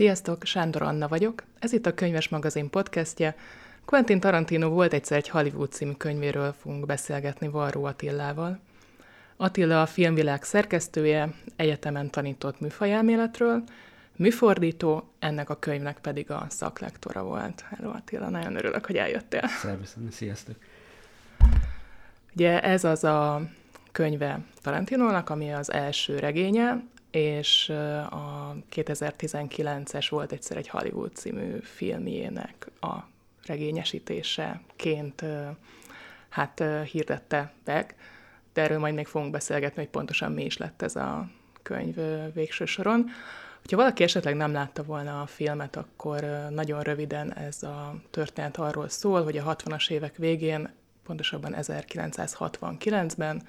Sziasztok, Sándor Anna vagyok. Ez itt a Könyves Magazin podcastje. Quentin Tarantino volt egyszer egy Hollywood című könyvéről fogunk beszélgetni Varró Attillával. Attila a filmvilág szerkesztője, egyetemen tanított műfajelméletről, műfordító, ennek a könyvnek pedig a szaklektora volt. Hello Attila, nagyon örülök, hogy eljöttél. Szervusz, sziasztok! Ugye ez az a könyve Tarantinónak, ami az első regénye, és a 2019-es volt egyszer egy Hollywood című filmjének a regényesítéseként hát hirdette meg, de erről majd még fogunk beszélgetni, hogy pontosan mi is lett ez a könyv végső soron. Ha valaki esetleg nem látta volna a filmet, akkor nagyon röviden ez a történet arról szól, hogy a 60-as évek végén, pontosabban 1969-ben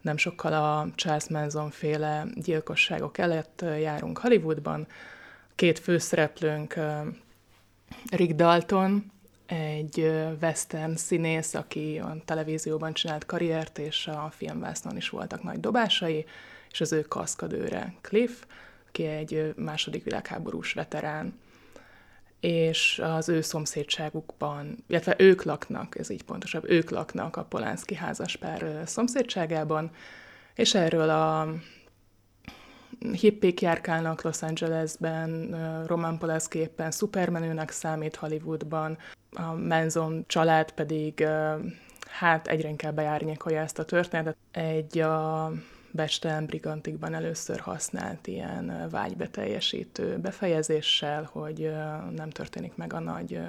nem sokkal a Charles Manson féle gyilkosságok előtt járunk Hollywoodban. Két főszereplőnk, Rick Dalton, egy western színész, aki a televízióban csinált karriert, és a filmvásznon is voltak nagy dobásai, és az ő kaszkadőre Cliff, aki egy második világháborús veterán és az ő szomszédságukban, illetve ők laknak, ez így pontosabb, ők laknak a Polánszki házaspár szomszédságában, és erről a hippik járkálnak Los Angelesben, Roman Polanski éppen szupermenőnek számít Hollywoodban, a Manson család pedig hát egyre inkább bejárnyékolja ezt a történetet. Egy a Becstelen Brigantikban először használt ilyen vágybeteljesítő befejezéssel, hogy nem történik meg a nagy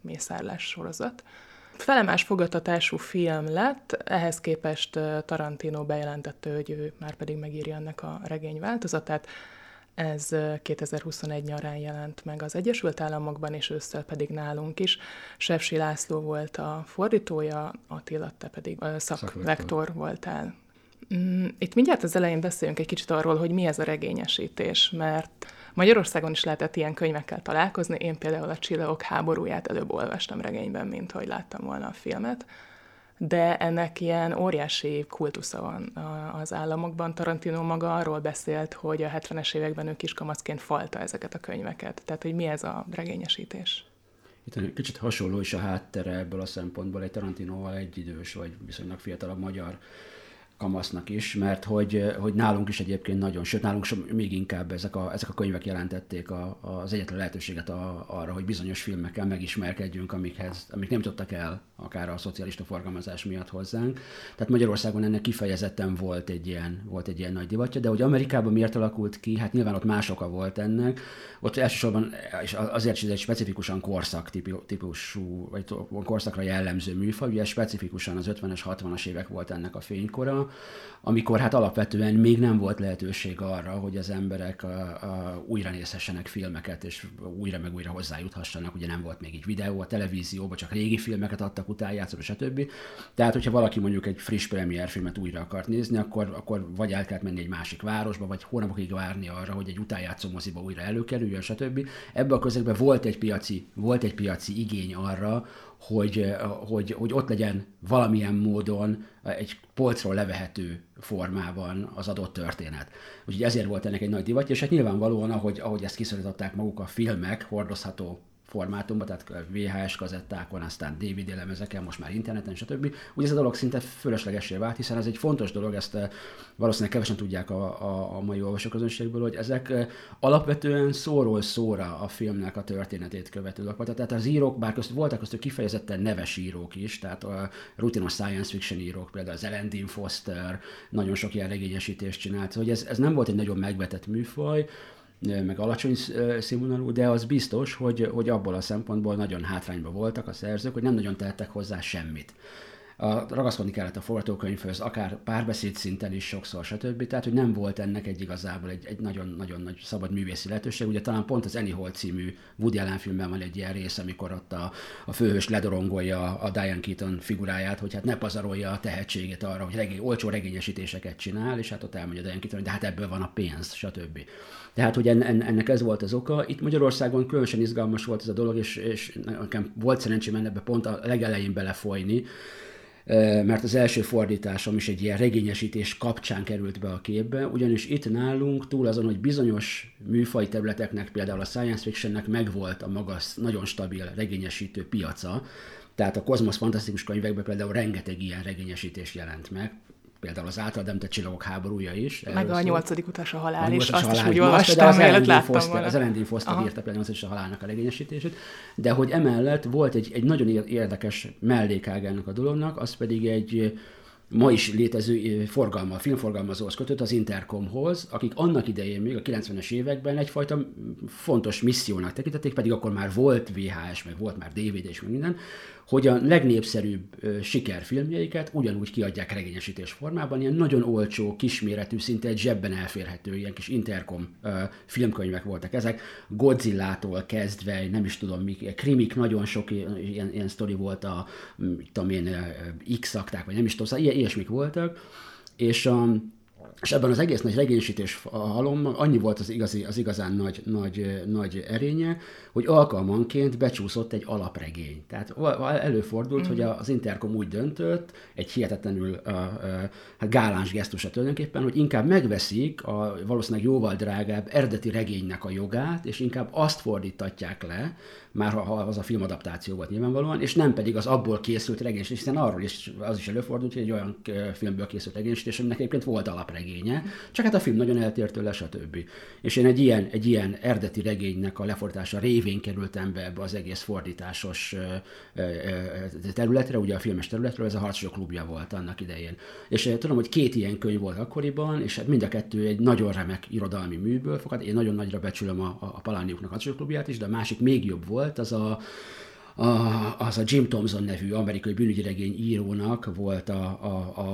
mészárlás sorozat. Felemás fogadtatású film lett, ehhez képest Tarantino bejelentette, hogy ő már pedig megírja ennek a regény változatát. Ez 2021 nyarán jelent meg az Egyesült Államokban, és ősszel pedig nálunk is. Sefsi László volt a fordítója, Attila, te pedig szakvektor voltál itt mindjárt az elején beszéljünk egy kicsit arról, hogy mi ez a regényesítés, mert Magyarországon is lehetett ilyen könyvekkel találkozni. Én például a Csillagok háborúját előbb olvastam regényben, mint hogy láttam volna a filmet. De ennek ilyen óriási kultusza van az államokban. Tarantino maga arról beszélt, hogy a 70-es években ő kiskamaszként falta ezeket a könyveket. Tehát, hogy mi ez a regényesítés? Itt kicsit hasonló is a háttere ebből a szempontból, egy Tarantinoval egyidős, vagy viszonylag fiatalabb magyar kamasznak is, mert hogy, hogy nálunk is egyébként nagyon, sőt nálunk sem, még inkább ezek a, ezek a könyvek jelentették a, az egyetlen lehetőséget a, arra, hogy bizonyos filmekkel megismerkedjünk, amikhez, amik nem tudtak el akár a szocialista forgalmazás miatt hozzánk. Tehát Magyarországon ennek kifejezetten volt egy ilyen, volt egy ilyen nagy divatja, de hogy Amerikában miért alakult ki, hát nyilván ott más oka volt ennek. Ott elsősorban, és azért is ez egy specifikusan korszak típusú, vagy korszakra jellemző műfaj, ugye specifikusan az 50-es, 60-as évek volt ennek a fénykora, amikor hát alapvetően még nem volt lehetőség arra, hogy az emberek a, a, újra nézhessenek filmeket, és újra meg újra hozzájuthassanak, ugye nem volt még így videó, a televízióban csak régi filmeket adtak utánjátszóra, stb. Tehát, hogyha valaki mondjuk egy friss filmet újra akart nézni, akkor, akkor vagy el kellett menni egy másik városba, vagy hónapokig várni arra, hogy egy utánjátszó moziba újra előkerüljön, stb. Ebben a közegben volt egy piaci, volt egy piaci igény arra, hogy, eh, hogy, hogy ott legyen valamilyen módon egy polcról levehető formában az adott történet. Úgyhogy ezért volt ennek egy nagy divatja, és hát nyilvánvalóan, ahogy, ahogy ezt kiszorították maguk a filmek, hordozható formátumban, tehát VHS kazettákon, aztán DVD lemezeken, most már interneten, stb. Ugye ez a dolog szinte fölöslegesé vált, hiszen ez egy fontos dolog, ezt eh, valószínűleg kevesen tudják a, a, a mai olvasóközönségből, hogy ezek eh, alapvetően szóról szóra a filmnek a történetét követő dolgok. Tehát az írók, bár közt voltak köztük kifejezetten neves írók is, tehát a rutinos science fiction írók, például az Ellen Dean Foster, nagyon sok ilyen regényesítést csinált, hogy ez, ez nem volt egy nagyon megvetett műfaj, meg alacsony színvonalú, de az biztos, hogy, hogy abból a szempontból nagyon hátrányban voltak a szerzők, hogy nem nagyon tehettek hozzá semmit a, ragaszkodni kellett a forgatókönyvhöz, akár párbeszéd szinten is sokszor, stb. Tehát, hogy nem volt ennek egy igazából egy, egy nagyon-nagyon nagy szabad művészi lehetőség. Ugye talán pont az Annie Hall című Woody Allen filmben van egy ilyen rész, amikor ott a, a főhős ledorongolja a Diane Keaton figuráját, hogy hát ne pazarolja a tehetségét arra, hogy regény, olcsó regényesítéseket csinál, és hát ott elmondja Diane Keaton, hogy de hát ebből van a pénz, stb. Tehát, hogy ennek ez volt az oka. Itt Magyarországon különösen izgalmas volt ez a dolog, és, és nekem volt szerencsém ebbe pont a legelején belefolyni, mert az első fordításom is egy ilyen regényesítés kapcsán került be a képbe, ugyanis itt nálunk túl azon, hogy bizonyos műfaj területeknek, például a science fictionnek megvolt a maga nagyon stabil regényesítő piaca, tehát a kozmosz fantasztikus könyvekben például rengeteg ilyen regényesítés jelent meg, például az általad említett csillagok háborúja is. Meg a nyolcadik utas a halál, és azt is úgy olvastam, mielőtt láttam Foster, volna. Az Ellen Foster Aha. írta például a halálnak a regényesítését, de hogy emellett volt egy, egy nagyon érdekes mellékágának a dolognak, az pedig egy ma is létező forgalma, filmforgalmazóhoz kötött az Intercomhoz, akik annak idején még a 90-es években egyfajta fontos missziónak tekintették, pedig akkor már volt VHS, meg volt már DVD és meg minden, hogy a legnépszerűbb sikerfilmjeiket ugyanúgy kiadják regényesítés formában, ilyen nagyon olcsó, kisméretű, szinte egy zsebben elférhető, ilyen kis interkom filmkönyvek voltak ezek, Godzilla-tól kezdve, nem is tudom mi, krimik, nagyon sok ilyen, ilyen sztori volt a, tudom én, X-akták, vagy nem is tudom, szóval ilyesmik voltak, és a, és ebben az egész nagy regénysítés halommal annyi volt az, igazi, az igazán nagy, nagy, nagy erénye, hogy alkalmanként becsúszott egy alapregény. Tehát előfordult, mm. hogy az Intercom úgy döntött, egy hihetetlenül uh, uh, gáláns gesztusa tulajdonképpen, hogy inkább megveszik a valószínűleg jóval drágább eredeti regénynek a jogát, és inkább azt fordítatják le, már ha az a filmadaptáció volt nyilvánvalóan, és nem pedig az abból készült regény, hiszen arról is az is előfordult, hogy egy olyan filmből készült regénysítés, aminek egyébként volt alapregénye, csak hát a film nagyon eltért tőle, stb. És én egy ilyen, egy ilyen eredeti regénynek a lefordítása révén kerültem be ebbe az egész fordításos területre, ugye a filmes területről, ez a Harcosok klubja volt annak idején. És tudom, hogy két ilyen könyv volt akkoriban, és hát mind a kettő egy nagyon remek irodalmi műből fogad. Én nagyon nagyra becsülöm a, a Palániuknak a Harcosok klubját is, de a másik még jobb volt, ut. Altså az a Jim Thompson nevű amerikai bűnügyi regény írónak volt a, a, a,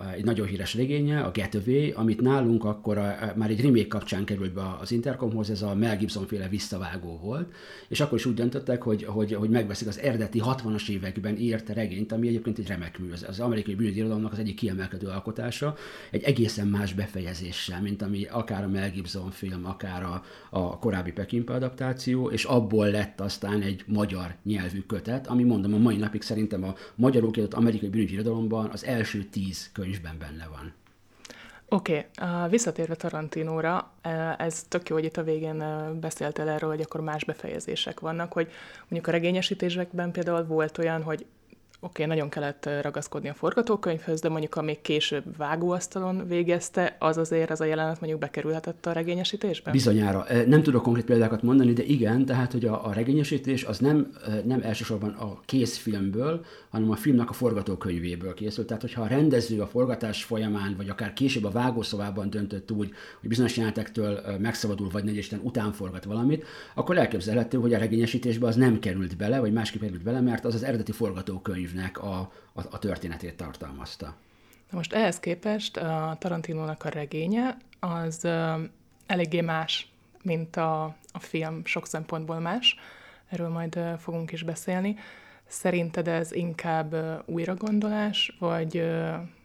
a, egy nagyon híres regénye, a Getaway, amit nálunk akkor a, már egy remake kapcsán került be az Intercomhoz, ez a Mel Gibson féle visszavágó volt, és akkor is úgy döntöttek, hogy, hogy, hogy megveszik az eredeti 60-as években írt regényt, ami egyébként egy remek mű, az, az amerikai bűnügyi irodalomnak az egyik kiemelkedő alkotása, egy egészen más befejezéssel, mint ami akár a Mel Gibson film, akár a, a korábbi Pekimpe adaptáció, és abból lett aztán egy magyar nyelvű kötet, ami mondom a mai napig szerintem a magyarul kiadott amerikai bűnügyi irodalomban az első tíz könyvben benne van. Oké, okay. visszatérve Tarantinóra, ez tök jó, hogy itt a végén beszéltél erről, hogy akkor más befejezések vannak, hogy mondjuk a regényesítésekben például volt olyan, hogy oké, okay, nagyon kellett ragaszkodni a forgatókönyvhöz, de mondjuk amíg később vágóasztalon végezte, az azért az a jelenet mondjuk bekerülhetett a regényesítésbe? Bizonyára. Nem tudok konkrét példákat mondani, de igen, tehát hogy a, a regényesítés az nem, nem elsősorban a készfilmből, hanem a filmnek a forgatókönyvéből készült. Tehát, hogyha a rendező a forgatás folyamán, vagy akár később a vágószobában döntött úgy, hogy bizonyos jelenetektől megszabadul, vagy negy Isten után forgat valamit, akkor elképzelhető, hogy a regényesítésbe az nem került bele, vagy másképp került bele, mert az az eredeti forgatókönyv könyvnek a, a, a történetét tartalmazta. Na most ehhez képest a Tarantinónak a regénye az eléggé más, mint a, a film, sok szempontból más. Erről majd fogunk is beszélni. Szerinted ez inkább újragondolás, vagy,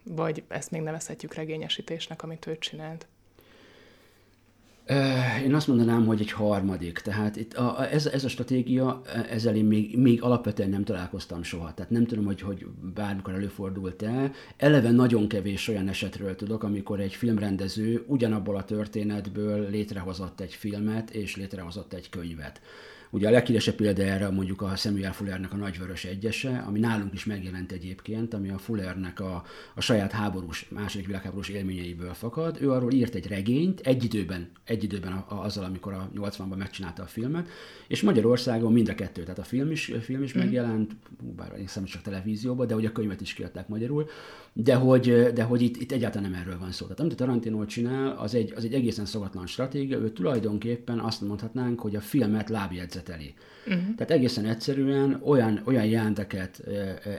vagy ezt még nevezhetjük regényesítésnek, amit ő csinált? Én azt mondanám, hogy egy harmadik. Tehát itt a, ez, ez a stratégia, ezzel én még, még alapvetően nem találkoztam soha. Tehát nem tudom, hogy, hogy bármikor előfordult-e. Eleve nagyon kevés olyan esetről tudok, amikor egy filmrendező ugyanabból a történetből létrehozott egy filmet és létrehozott egy könyvet. Ugye a leghíresebb példa erre mondjuk a Samuel Fullernek a Nagyvörös egyese, ami nálunk is megjelent egyébként, ami a Fullernek a, a saját háborús, második világháborús élményeiből fakad. Ő arról írt egy regényt, egy időben, egy időben a, a, azzal, amikor a 80-ban megcsinálta a filmet, és Magyarországon mind a kettő, tehát a film is, a film is mm. megjelent, bár én csak televízióban, de hogy a könyvet is kiadták magyarul, de hogy, de hogy itt, itt egyáltalán nem erről van szó. Tehát amit a Tarantino csinál, az egy, az egy egészen szokatlan stratégia, ő tulajdonképpen azt mondhatnánk, hogy a filmet lábjegyzeteli. Uh-huh. Tehát egészen egyszerűen olyan, olyan jelenteket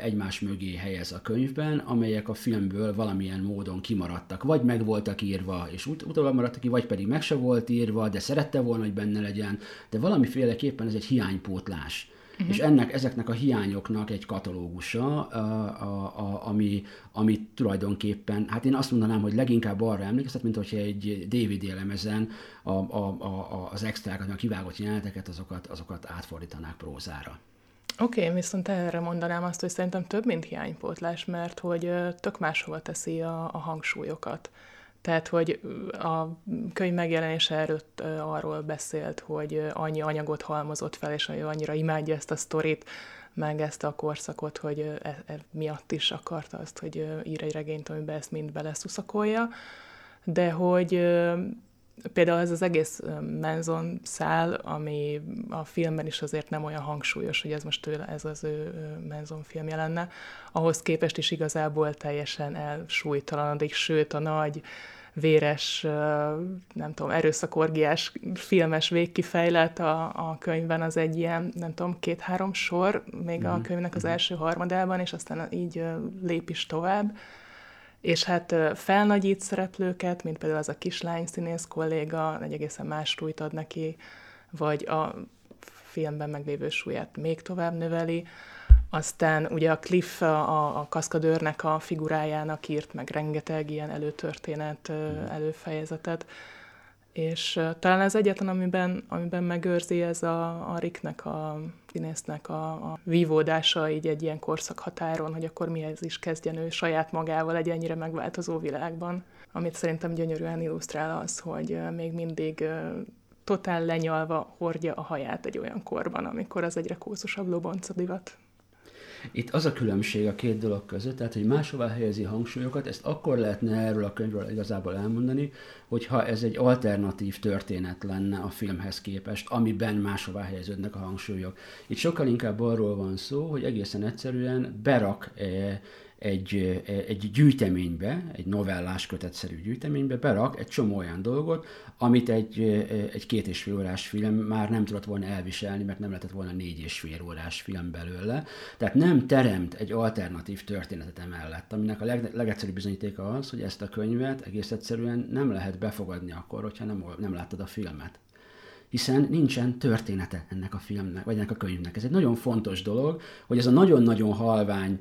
egymás mögé helyez a könyvben, amelyek a filmből valamilyen módon kimaradtak, vagy meg voltak írva, és ut- utólag maradtak ki, vagy pedig meg se volt írva, de szerette volna, hogy benne legyen, de valamiféleképpen ez egy hiánypótlás uh-huh. és ennek, ezeknek a hiányoknak egy katalógusa, a, a, a, ami, ami tulajdonképpen, hát én azt mondanám, hogy leginkább arra emlékeztet, mint hogyha egy DVD lemezen a, a, a, az extrákat, a kivágott jeleneteket, azokat, azokat átfordítanák prózára. Oké, okay, viszont erre mondanám azt, hogy szerintem több, mint hiánypótlás, mert hogy tök máshova teszi a, a hangsúlyokat. Tehát, hogy a könyv megjelenése előtt arról beszélt, hogy annyi anyagot halmozott fel, és annyira imádja ezt a sztorit, meg ezt a korszakot, hogy e, e, miatt is akarta azt, hogy ír egy regényt, amiben ezt mind beleszuszakolja, de hogy például ez az egész Menzon szál, ami a filmben is azért nem olyan hangsúlyos, hogy ez most tőle, ez az ő Menzon filmje lenne, ahhoz képest is igazából teljesen elsúlytalanodik, sőt a nagy véres, nem tudom, erőszakorgiás filmes végkifejlet a, a könyvben az egy ilyen, nem tudom, két-három sor, még mm. a mhm. könyvnek az mhm. első harmadában, és aztán így lép is tovább. És hát felnagyít szereplőket, mint például az a kislány színész kolléga, egy egészen más súlyt ad neki, vagy a filmben meglévő súlyát még tovább növeli. Aztán ugye a Cliff a, a kaszkadőrnek a figurájának írt meg rengeteg ilyen előtörténet, mm. előfejezetet, és talán ez egyetlen, amiben, amiben megőrzi ez a, a Ricknek, a színésznek a, a vívódása így egy ilyen korszakhatáron, hogy akkor mihez is kezdjen ő saját magával egy ennyire megváltozó világban. Amit szerintem gyönyörűen illusztrál az, hogy még mindig totál lenyalva hordja a haját egy olyan korban, amikor az egyre kószosabb lobonca divat. Itt az a különbség a két dolog között, tehát hogy máshová helyezi hangsúlyokat, ezt akkor lehetne erről a könyvről igazából elmondani, hogyha ez egy alternatív történet lenne a filmhez képest, amiben máshová helyeződnek a hangsúlyok. Itt sokkal inkább arról van szó, hogy egészen egyszerűen berak egy, egy gyűjteménybe, egy novellás kötetszerű gyűjteménybe berak egy csomó olyan dolgot, amit egy, egy két és fél órás film már nem tudott volna elviselni, mert nem lehetett volna négy és fél órás film belőle. Tehát nem teremt egy alternatív történetet emellett, aminek a leg, legegyszerűbb bizonyítéka az, hogy ezt a könyvet egész egyszerűen nem lehet befogadni akkor, hogyha nem, nem láttad a filmet hiszen nincsen története ennek a filmnek, vagy ennek a könyvnek. Ez egy nagyon fontos dolog, hogy ez a nagyon-nagyon halvány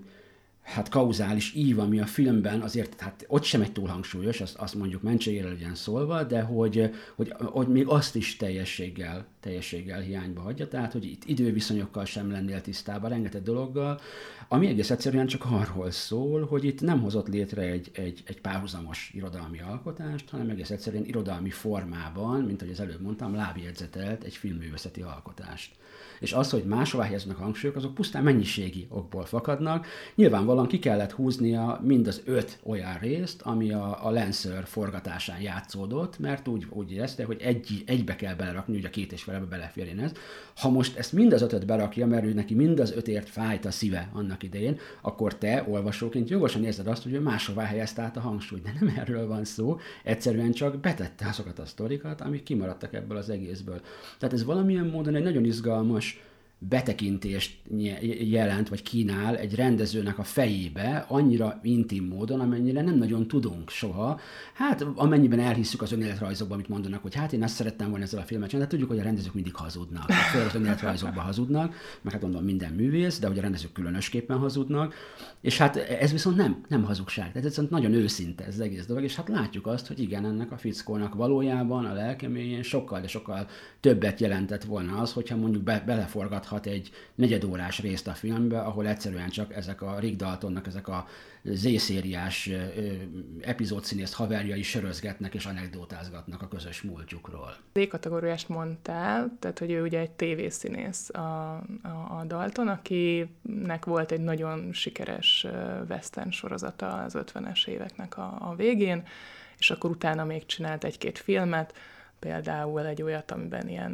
hát kauzális ív, ami a filmben azért, hát ott sem egy túl hangsúlyos, azt, azt mondjuk mentségére legyen szólva, de hogy, hogy, hogy még azt is teljességgel, teljességgel hiányba hagyja, tehát hogy itt időviszonyokkal sem lennél tisztában, rengeteg dologgal, ami egész egyszerűen csak arról szól, hogy itt nem hozott létre egy, egy, egy párhuzamos irodalmi alkotást, hanem egész egyszerűen irodalmi formában, mint ahogy az előbb mondtam, lábjegyzetelt egy filmművészeti alkotást és az, hogy máshová helyeznek a hangsúlyok, azok pusztán mennyiségi okból fakadnak. Nyilvánvalóan ki kellett húznia mind az öt olyan részt, ami a, a Lancer forgatásán játszódott, mert úgy, úgy érezte, hogy egy, egybe kell belerakni, ugye a két és felebe beleférjen ez. Ha most ezt mind az ötöt berakja, mert ő neki mind az ötért fájt a szíve annak idején, akkor te olvasóként jogosan érzed azt, hogy ő máshová helyezte át a hangsúlyt. De nem erről van szó, egyszerűen csak betette azokat a sztorikat, amik kimaradtak ebből az egészből. Tehát ez valamilyen módon egy nagyon izgalmas betekintést jelent, vagy kínál egy rendezőnek a fejébe annyira intim módon, amennyire nem nagyon tudunk soha. Hát amennyiben elhisszük az önéletrajzokban, amit mondanak, hogy hát én ezt szerettem volna ezzel a filmet csinálni, de tudjuk, hogy a rendezők mindig hazudnak. Főleg az önéletrajzokban hazudnak, meg hát mondom minden művész, de hogy a rendezők különösképpen hazudnak. És hát ez viszont nem, nem hazugság. Tehát ez nagyon őszinte ez az egész dolog, és hát látjuk azt, hogy igen, ennek a fickónak valójában a lelkeméjén sokkal, de sokkal többet jelentett volna az, hogyha mondjuk be, beleforgat berakhat egy negyedórás részt a filmbe, ahol egyszerűen csak ezek a Rick Daltonnak, ezek a Z-szériás epizódszínész haverjai sörözgetnek és anekdotázgatnak a közös múltjukról. Z-kategóriást mondtál, tehát hogy ő ugye egy tévészínész a, a, a Dalton, akinek volt egy nagyon sikeres western sorozata az 50-es éveknek a, a végén, és akkor utána még csinált egy-két filmet, például egy olyat, amiben ilyen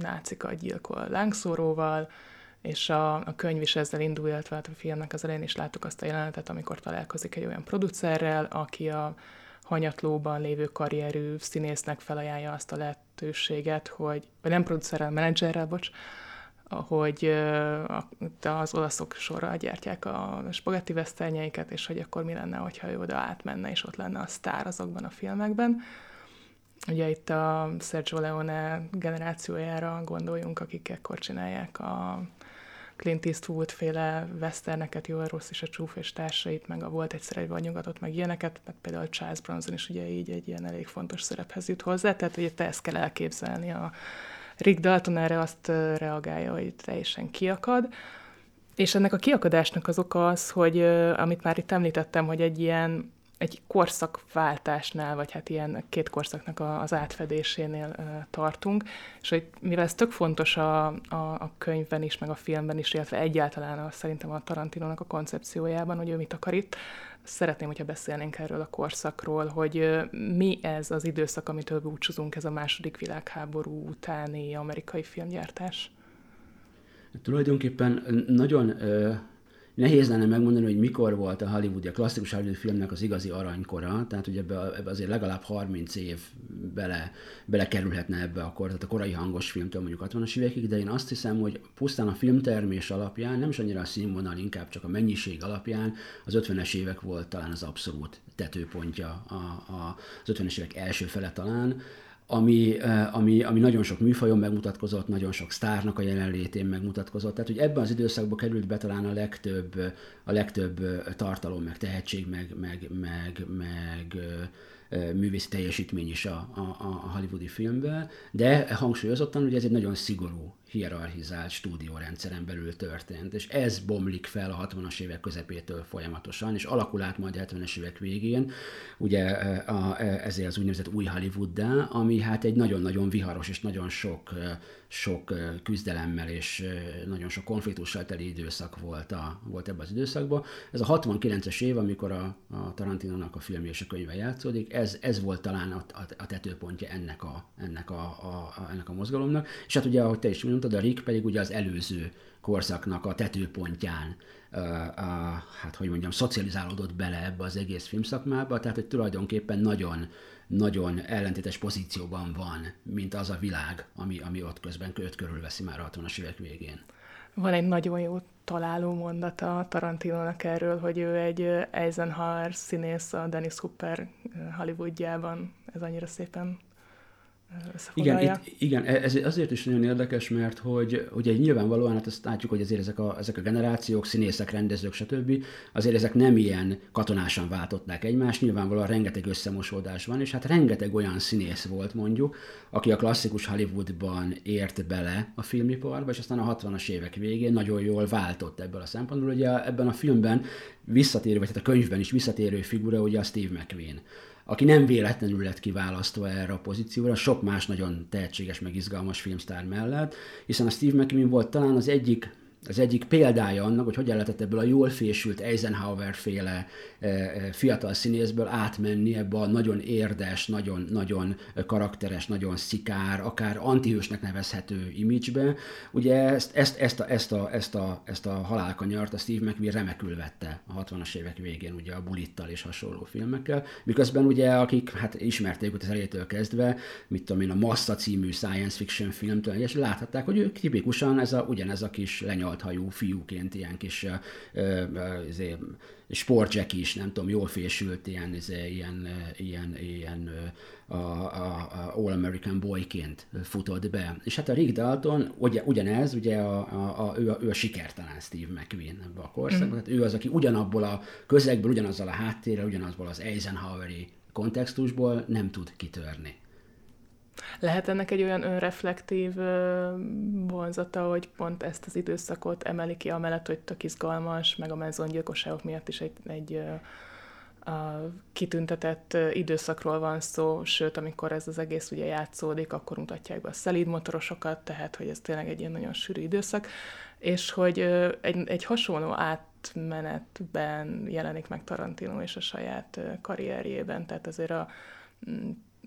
nácikat gyilkol lángszóróval, és a, a könyv is ezzel indul, illetve hát a filmnek az elején is láttuk azt a jelenetet, amikor találkozik egy olyan producerrel, aki a hanyatlóban lévő karrierű színésznek felajánlja azt a lehetőséget, hogy, vagy nem producerrel, menedzserrel, bocs, hogy az olaszok sorra gyártják a spagetti vesztelnyeiket, és hogy akkor mi lenne, hogyha ő oda átmenne, és ott lenne a sztár azokban a filmekben. Ugye itt a Sergio Leone generációjára gondoljunk, akik ekkor csinálják a Clint Eastwood féle westerneket, jó, rossz és a csúf és társait, meg a volt egyszer egy nyugatot, meg ilyeneket, meg például Charles Bronson is ugye így egy ilyen elég fontos szerephez jut hozzá, tehát ugye te ezt kell elképzelni. A Rick Dalton erre azt reagálja, hogy teljesen kiakad, És ennek a kiakadásnak az oka az, hogy amit már itt említettem, hogy egy ilyen egy korszakváltásnál, vagy hát ilyen két korszaknak az átfedésénél tartunk, és hogy mivel ez tök fontos a, a, a könyvben is, meg a filmben is, illetve egyáltalán a, szerintem a Tarantinónak a koncepciójában, hogy ő mit akar itt, szeretném, hogyha beszélnénk erről a korszakról, hogy mi ez az időszak, amitől búcsúzunk, ez a második világháború utáni amerikai filmgyártás. Tulajdonképpen nagyon Nehéz lenne megmondani, hogy mikor volt a Hollywood, a klasszikus Hollywood filmnek az igazi aranykora, tehát ugye ebbe, ebbe azért legalább 30 év bele, belekerülhetne ebbe a kor, tehát a korai hangos filmtől mondjuk 60-as évekig, de én azt hiszem, hogy pusztán a filmtermés alapján, nem is annyira a színvonal, inkább csak a mennyiség alapján, az 50-es évek volt talán az abszolút tetőpontja a, a, az 50-es évek első fele talán, ami, ami, ami nagyon sok műfajon megmutatkozott, nagyon sok sztárnak a jelenlétén megmutatkozott. Tehát, hogy ebben az időszakban került be talán a legtöbb, a legtöbb tartalom, meg tehetség, meg, meg, meg, meg művészi teljesítmény is a, a, a hollywoodi filmben, de hangsúlyozottan, hogy ez egy nagyon szigorú hierarchizált stúdiórendszeren belül történt, és ez bomlik fel a 60-as évek közepétől folyamatosan, és alakul át majd a 70-es évek végén, ugye a, ezért az úgynevezett új hollywood ami hát egy nagyon-nagyon viharos és nagyon sok, sok küzdelemmel és nagyon sok konfliktussal teli időszak volt, a, volt ebben az időszakban. Ez a 69-es év, amikor a, a Tarantinónak a film és a könyve játszódik, ez, ez volt talán a, a, a tetőpontja ennek a, ennek a, a, a, ennek a mozgalomnak. És hát ugye, ahogy te is mondtad, a Rick pedig ugye az előző korszaknak a tetőpontján, uh, uh, hát hogy mondjam, szocializálódott bele ebbe az egész filmszakmába, tehát hogy tulajdonképpen nagyon, nagyon ellentétes pozícióban van, mint az a világ, ami, ami ott közben őt körülveszi már a 60-as évek végén. Van egy nagyon jó találó mondata Tarantinónak erről, hogy ő egy Eisenhower színész a Dennis Hooper Hollywoodjában. Ez annyira szépen igen, itt, igen, e- ez azért is nagyon érdekes, mert hogy ugye nyilvánvalóan hát azt látjuk, hogy azért ezek a, ezek a generációk, színészek, rendezők, stb. azért ezek nem ilyen katonásan váltották egymást, nyilvánvalóan rengeteg összemosódás van, és hát rengeteg olyan színész volt mondjuk, aki a klasszikus Hollywoodban ért bele a filmiparba, és aztán a 60-as évek végén nagyon jól váltott ebből a szempontból. Ugye ebben a filmben visszatérő, vagy hát a könyvben is visszatérő figura ugye a Steve McQueen aki nem véletlenül lett kiválasztva erre a pozícióra, sok más nagyon tehetséges, meg izgalmas filmsztár mellett, hiszen a Steve McQueen volt talán az egyik az egyik példája annak, hogy hogyan lehetett ebből a jól fésült Eisenhower féle eh, eh, fiatal színészből átmenni ebbe a nagyon érdes, nagyon, nagyon karakteres, nagyon szikár, akár antihősnek nevezhető imidzsbe. Ugye ezt, ezt, ezt, a, ezt, a, ezt, a, ezt a halálkanyart a Steve McQueen remekül vette a 60-as évek végén, ugye a Bulittal és hasonló filmekkel, miközben ugye akik hát ismerték ott az elétől kezdve, mit tudom én, a Massa című science fiction filmtől, és láthatták, hogy ők tipikusan ez a, ugyanez a kis lenyalt hajú fiúként, ilyen kis uh, sportjack is, nem tudom, jól fésült, ilyen, ilyen, ilyen, ilyen a, a, a All American Boyként futott be. És hát a Rick Dalton, ugye, ugyanez, ugye a, a, a, ő, a, ő a sikertelen Steve McQueen ebbe a korszakban, mm. tehát ő az, aki ugyanabból a közegből, ugyanazzal a háttérrel, ugyanazból az Eisenhoweri kontextusból nem tud kitörni. Lehet ennek egy olyan önreflektív vonzata, hogy pont ezt az időszakot emeli ki, amellett, hogy tök izgalmas, meg a mezongyilkosságok miatt is egy, egy a kitüntetett időszakról van szó, sőt, amikor ez az egész ugye játszódik, akkor mutatják be a szelíd motorosokat, tehát, hogy ez tényleg egy ilyen nagyon sűrű időszak, és hogy egy, egy hasonló átmenetben jelenik meg Tarantino és a saját karrierjében, tehát azért a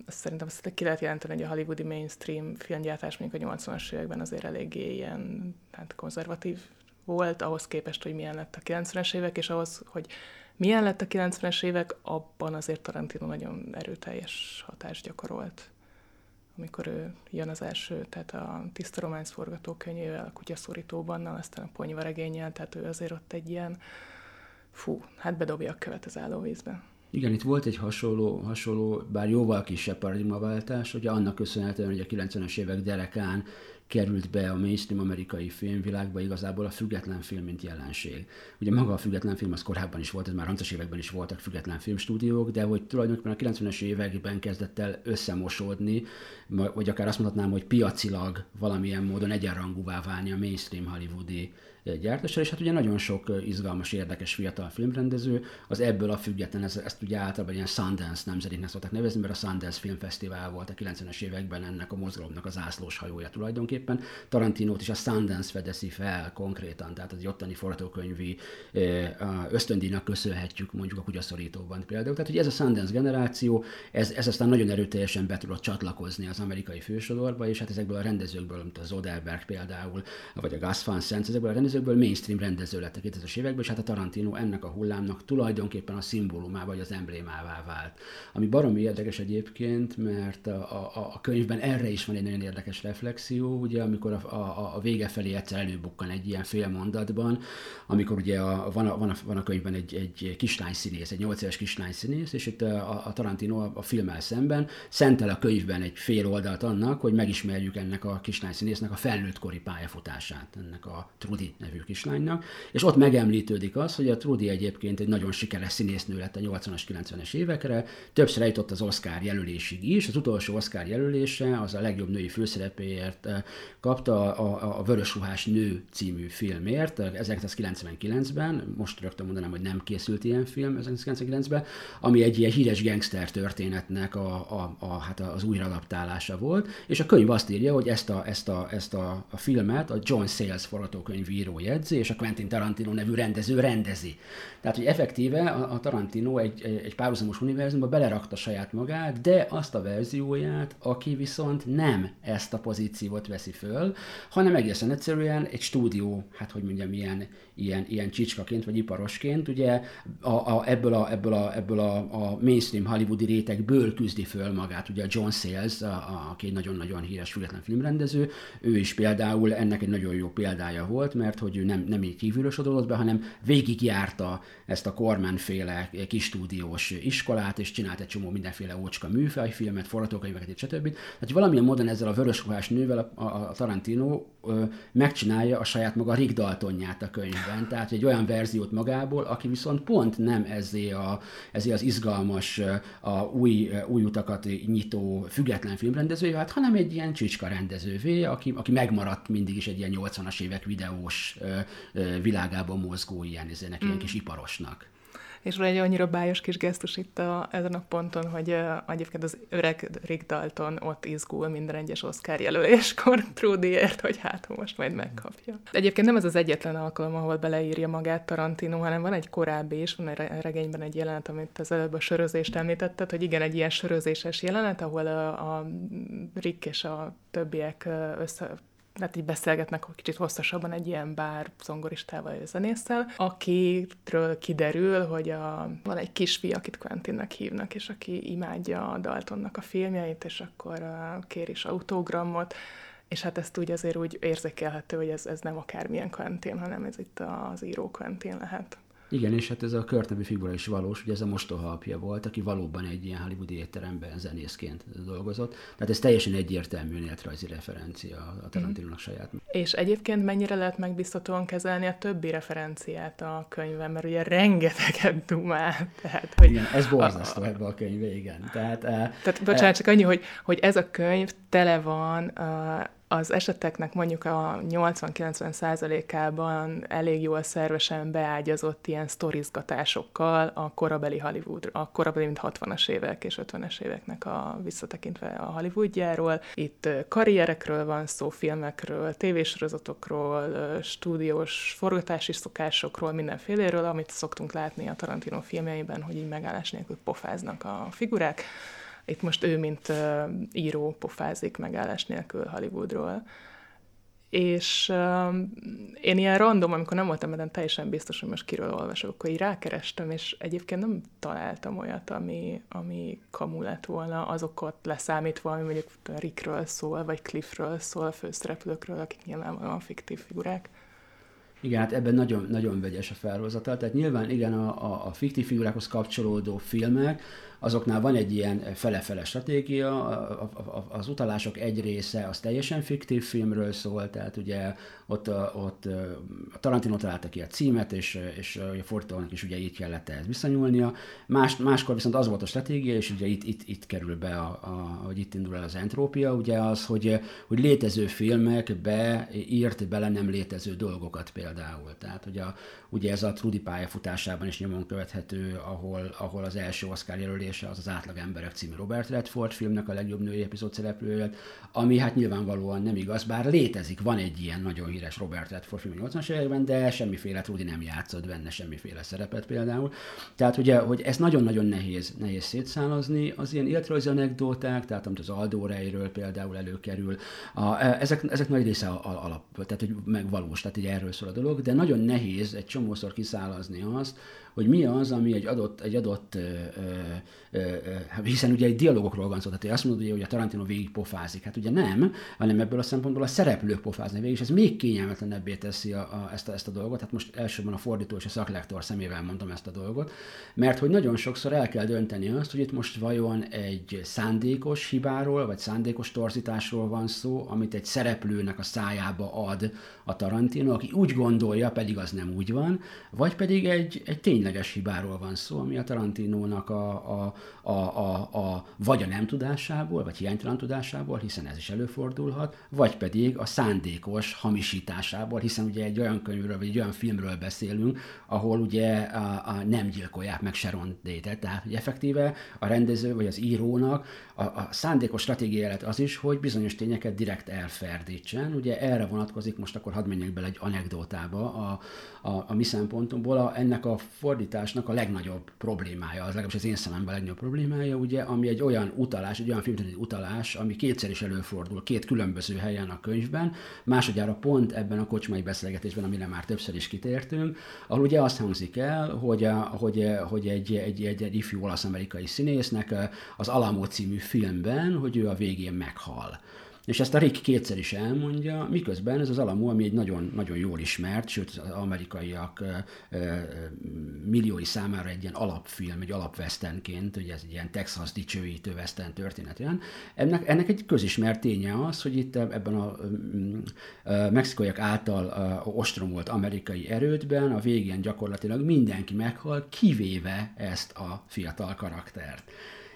szerintem azt ki lehet jelenteni, hogy a hollywoodi mainstream filmgyártás mondjuk a 80-as években azért eléggé ilyen hát konzervatív volt, ahhoz képest, hogy milyen lett a 90-es évek, és ahhoz, hogy milyen lett a 90-es évek, abban azért Tarantino nagyon erőteljes hatást gyakorolt. Amikor ő jön az első, tehát a Tiszta Románc forgatókönyvével, a Kutyaszorítóban, aztán a Ponyvaregénnyel, tehát ő azért ott egy ilyen, fú, hát bedobja a követ az állóvízbe. Igen, itt volt egy hasonló, hasonló bár jóval kisebb paradigmaváltás, ugye annak köszönhetően, hogy a 90-es évek derekán került be a mainstream amerikai filmvilágba igazából a független film, mint jelenség. Ugye maga a független film az korábban is volt, ez már 30 években is voltak független filmstúdiók, de hogy tulajdonképpen a 90-es években kezdett el összemosódni, vagy akár azt mondhatnám, hogy piacilag valamilyen módon egyenrangúvá válni a mainstream hollywoodi gyártással, és hát ugye nagyon sok izgalmas, érdekes fiatal filmrendező, az ebből a független, ezt, ezt ugye általában ilyen Sundance nemzedéknek szokták nevezni, mert a Sundance Filmfesztivál volt a 90-es években ennek a mozgalomnak az ászlós hajója tulajdonképpen. Tarantinót is a Sundance fedezi fel konkrétan, tehát az ottani forgatókönyvi ösztöndíjnak köszönhetjük mondjuk a kutyaszorítóban például. Tehát, hogy ez a Sundance generáció, ez, ez aztán nagyon erőteljesen be tudott csatlakozni az amerikai fősodorba, és hát ezekből a rendezőkből, mint az Odelberg például, vagy a Gus Van Sant, ezekből a rendezőkből mainstream rendező lett a 2000-es években, és hát a Tarantino ennek a hullámnak tulajdonképpen a szimbólumá vagy az emblémává vált. Ami baromi érdekes egyébként, mert a, a, a könyvben erre is van egy nagyon érdekes reflexió, ugye amikor a, a, a vége felé egyszer előbukkan egy ilyen fél mondatban, amikor ugye a, van, a, van, a, van a könyvben egy, egy kislány színész, egy 8 éves kislány színész, és itt a, a Tarantino a, a filmmel szemben szentel a könyvben egy fél oldalt annak, hogy megismerjük ennek a kislány színésznek a felnőttkori pályafutását, ennek a Trudy nevű kislánynak, és ott megemlítődik az, hogy a Trudy egyébként egy nagyon sikeres színésznő lett a 80-as, 90-es évekre, többször eljutott az Oscar jelölésig is, az utolsó Oscar jelölése az a legjobb női főszerepéért eh, kapta a, a, Vörösruhás nő című filmért 1999-ben, most rögtön mondanám, hogy nem készült ilyen film 1999-ben, ami egy ilyen híres gangster történetnek a, a, a, hát az újraadaptálása volt, és a könyv azt írja, hogy ezt a, ezt a, ezt a, a filmet a John Sayles forgatókönyvíró jegyzi, és a Quentin Tarantino nevű rendező rendezi. Tehát, hogy effektíve a, Tarantino egy, egy párhuzamos univerzumba belerakta saját magát, de azt a verzióját, aki viszont nem ezt a pozíciót veszi föl, hanem egészen egyszerűen egy stúdió, hát hogy mondjam, ilyen, ilyen, ilyen csicskaként vagy iparosként, ugye a, a, ebből, a, ebből, a, ebből a, a mainstream hollywoodi rétegből küzdi föl magát, ugye a John Sayles, a, a, aki egy nagyon-nagyon híres független filmrendező, ő is például ennek egy nagyon jó példája volt, mert hogy ő nem, nem így kívülösodott be, hanem végigjárta ezt a Corman-féle kis stúdiós iskolát, és csinált egy csomó mindenféle ócska műfajfilmet, forgatókönyveket, stb. Tehát valamilyen módon ezzel a vörösruhás nővel a, a, a Tarantino ö, megcsinálja a saját maga Rick Daltonját a könyvben, tehát egy olyan verziót magából, aki viszont pont nem ezé, a, ezé az izgalmas, a új, új utakat nyitó független filmrendezője vált, hanem egy ilyen csicska rendezővé, aki, aki megmaradt mindig is egy ilyen 80-as évek videós ö, ö, világában mozgó ilyen, mm. ilyen kis iparosnak. És van egy annyira bájos kis gesztus itt a, ezen a ponton, hogy uh, egyébként az öreg Rick Dalton ott izgul minden egyes Oscar jelöléskor Trudyért, hogy hát most majd megkapja. Egyébként nem ez az egyetlen alkalom, ahol beleírja magát Tarantino, hanem van egy korábbi is, van egy regényben egy jelenet, amit az előbb a sörözést említetted, hogy igen, egy ilyen sörözéses jelenet, ahol a, a Rick és a többiek össze hát így beszélgetnek kicsit hosszasabban egy ilyen bár zongoristával zenésszel, akitről kiderül, hogy a, van egy kisfi, akit Quentinnek hívnak, és aki imádja a Daltonnak a filmjeit, és akkor kér is autogramot, és hát ezt úgy azért úgy érzékelhető, hogy ez, ez nem akármilyen Quentin, hanem ez itt az író Quentin lehet. Igen, és hát ez a Kurt nevű figura is valós, ugye ez a mostoha apja volt, aki valóban egy ilyen hollywoodi étteremben zenészként dolgozott. Tehát ez teljesen egyértelmű néletrajzi referencia a Tarantinónak mm. saját. És egyébként mennyire lehet megbiztatóan kezelni a többi referenciát a könyvben, mert ugye rengeteget dumál. Tehát, hogy igen, ez borzasztó a, ebbe a könyve, igen. Tehát, eh, tehát bocsánat, csak annyi, hogy, hogy ez a könyv tele van uh, az eseteknek mondjuk a 80-90 százalékában elég jól szervesen beágyazott ilyen sztorizgatásokkal a korabeli Hollywood, a korabeli, mint 60-as évek és 50-es éveknek a visszatekintve a Hollywoodjáról. Itt karrierekről van szó, filmekről, tévésorozatokról, stúdiós forgatási szokásokról, mindenféléről, amit szoktunk látni a Tarantino filmjeiben, hogy így megállás nélkül pofáznak a figurák itt most ő, mint író pofázik megállás nélkül Hollywoodról. És én ilyen random, amikor nem voltam ebben teljesen biztos, hogy most kiről olvasok, akkor így rákerestem, és egyébként nem találtam olyat, ami, ami kamu lett volna, azokat leszámítva, ami mondjuk Rickről szól, vagy Cliffről szól, a főszereplőkről, akik nyilvánvalóan fiktív figurák. Igen, hát ebben nagyon, nagyon vegyes a felhozatal. Tehát nyilván igen, a, a, a fiktív figurákhoz kapcsolódó filmek, azoknál van egy ilyen fele-fele stratégia, az utalások egy része az teljesen fiktív filmről szól, tehát ugye ott, ott a Tarantino találta ki a címet, és, és a fordítónak is ugye így kellett ehhez viszonyulnia. Más, máskor viszont az volt a stratégia, és ugye itt, itt, itt kerül be, a, a, hogy itt indul el az entrópia, ugye az, hogy, hogy létező filmekbe írt bele nem létező dolgokat például. Tehát ugye, ugye ez a Trudy pályafutásában is nyomon követhető, ahol, ahol az első Oscar jelölése az az Átlag Emberek című Robert Redford filmnek a legjobb női epizód szereplője, ami hát nyilvánvalóan nem igaz, bár létezik, van egy ilyen nagyon híres Robert Redford film 80-as években, de semmiféle Trudy nem játszott benne semmiféle szerepet például. Tehát ugye, hogy ez nagyon-nagyon nehéz, nehéz szétszálazni, az ilyen életrajzi anekdóták, tehát amit az Aldo Rejről például előkerül, a, e, ezek, ezek nagy része alap, tehát hogy megvalós, tehát így erről szól a dolog, de nagyon nehéz egy csomószor kiszálazni azt, hogy mi az, ami egy adott, egy adott ö, ö, ö, hiszen ugye egy dialogokról van szó, tehát azt mondod, hogy a Tarantino végig pofázik. Hát ugye nem, hanem ebből a szempontból a szereplők pofáznak végig, és ez még kényelmetlenebbé teszi a, a, ezt, a, ezt a dolgot. Hát most elsősorban a fordító és a szaklektor szemével mondom ezt a dolgot, mert hogy nagyon sokszor el kell dönteni azt, hogy itt most vajon egy szándékos hibáról, vagy szándékos torzításról van szó, amit egy szereplőnek a szájába ad a Tarantino, aki úgy gondolja, pedig az nem úgy van, vagy pedig egy, egy tény tényleges hibáról van szó, ami a Tarantinónak a, a, a, a, a vagy a nem tudásából, vagy hiánytalan tudásából, hiszen ez is előfordulhat, vagy pedig a szándékos hamisításából, hiszen ugye egy olyan könyvről, vagy egy olyan filmről beszélünk, ahol ugye a, a nem gyilkolják meg Sharon Date-et, tehát hogy effektíve a rendező vagy az írónak a, a szándékos stratégia az is, hogy bizonyos tényeket direkt elferdítsen. Ugye erre vonatkozik, most akkor hadd menjek bele egy anekdotába a, a, a mi szempontunkból, a, ennek a fordításnak a legnagyobb problémája, az legalábbis az én szememben a legnagyobb problémája, ugye, ami egy olyan utalás, egy olyan filmtörténeti utalás, ami kétszer is előfordul, két különböző helyen a könyvben, másodjára pont ebben a kocsmai beszélgetésben, amire már többször is kitértünk, ahol ugye azt hangzik el, hogy, a, hogy, hogy egy, egy, egy, egy ifjú olasz-amerikai színésznek az Alamo című filmben, hogy ő a végén meghal. És ezt a Rick kétszer is elmondja, miközben ez az Alamo, ami egy nagyon, nagyon jól ismert, sőt az amerikaiak milliói számára egy ilyen alapfilm, egy alapvesztenként, ugye ez egy ilyen Texas dicsőítő western történet. Ennek, ennek egy közismert ténye az, hogy itt ebben a, a, mexikaiak által ostromolt amerikai erődben a végén gyakorlatilag mindenki meghal, kivéve ezt a fiatal karaktert.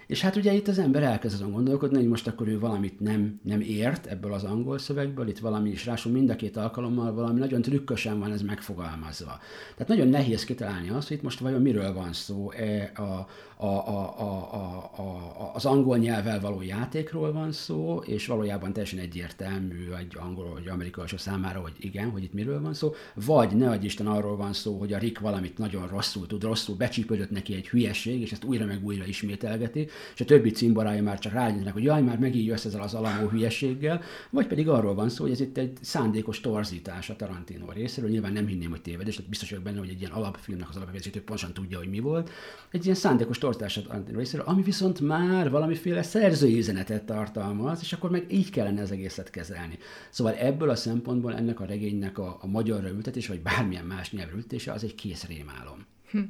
És hát ugye itt az ember elkezd azon gondolkodni, hogy most akkor ő valamit nem, nem ért ebből az angol szövegből, itt valami is rásul mind a két alkalommal valami nagyon trükkösen van ez megfogalmazva. Tehát nagyon nehéz kitalálni azt, hogy itt most vajon miről van szó, e, a, a, a, a, a, a, az angol nyelvvel való játékról van szó, és valójában teljesen egyértelmű egy angol vagy amerikai számára, hogy igen, hogy itt miről van szó, vagy ne adj Isten arról van szó, hogy a Rick valamit nagyon rosszul tud, rosszul becsípődött neki egy hülyeség, és ezt újra meg újra ismételgeti, és a többi cimborája már csak rájönnek, hogy jaj, már megint jössz ezzel az alamó hülyeséggel, vagy pedig arról van szó, hogy ez itt egy szándékos torzítás a Tarantino részéről, nyilván nem hinném, hogy tévedés, tehát biztos vagyok benne, hogy egy ilyen alapfilmnek az alapvezető pontosan tudja, hogy mi volt. Egy ilyen szándékos torzítás a Tarantino részéről, ami viszont már valamiféle szerzői üzenetet tartalmaz, és akkor meg így kellene az egészet kezelni. Szóval ebből a szempontból ennek a regénynek a, a magyarra ültetése, vagy bármilyen más nyelvre ültetése, az egy kész rémálom. Hm.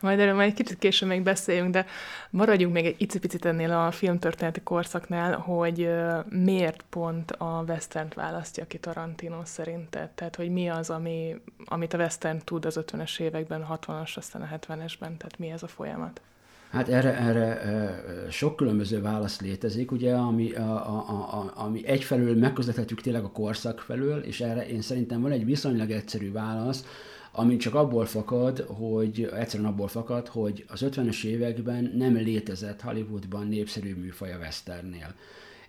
Majd erről majd egy kicsit később még beszéljünk, de maradjunk még egy icipicit ennél a filmtörténeti korszaknál, hogy miért pont a western választja ki Tarantino szerinted? Tehát, hogy mi az, ami, amit a western tud az 50-es években, a 60-as, aztán a 70-esben, tehát mi ez a folyamat? Hát erre, erre sok különböző válasz létezik, ugye, ami, a, a, a, ami egyfelől megközelíthetjük tényleg a korszak felől, és erre én szerintem van egy viszonylag egyszerű válasz, ami csak abból fakad, hogy egyszerűen abból fakad, hogy az 50-es években nem létezett Hollywoodban népszerű műfaj a westernnél.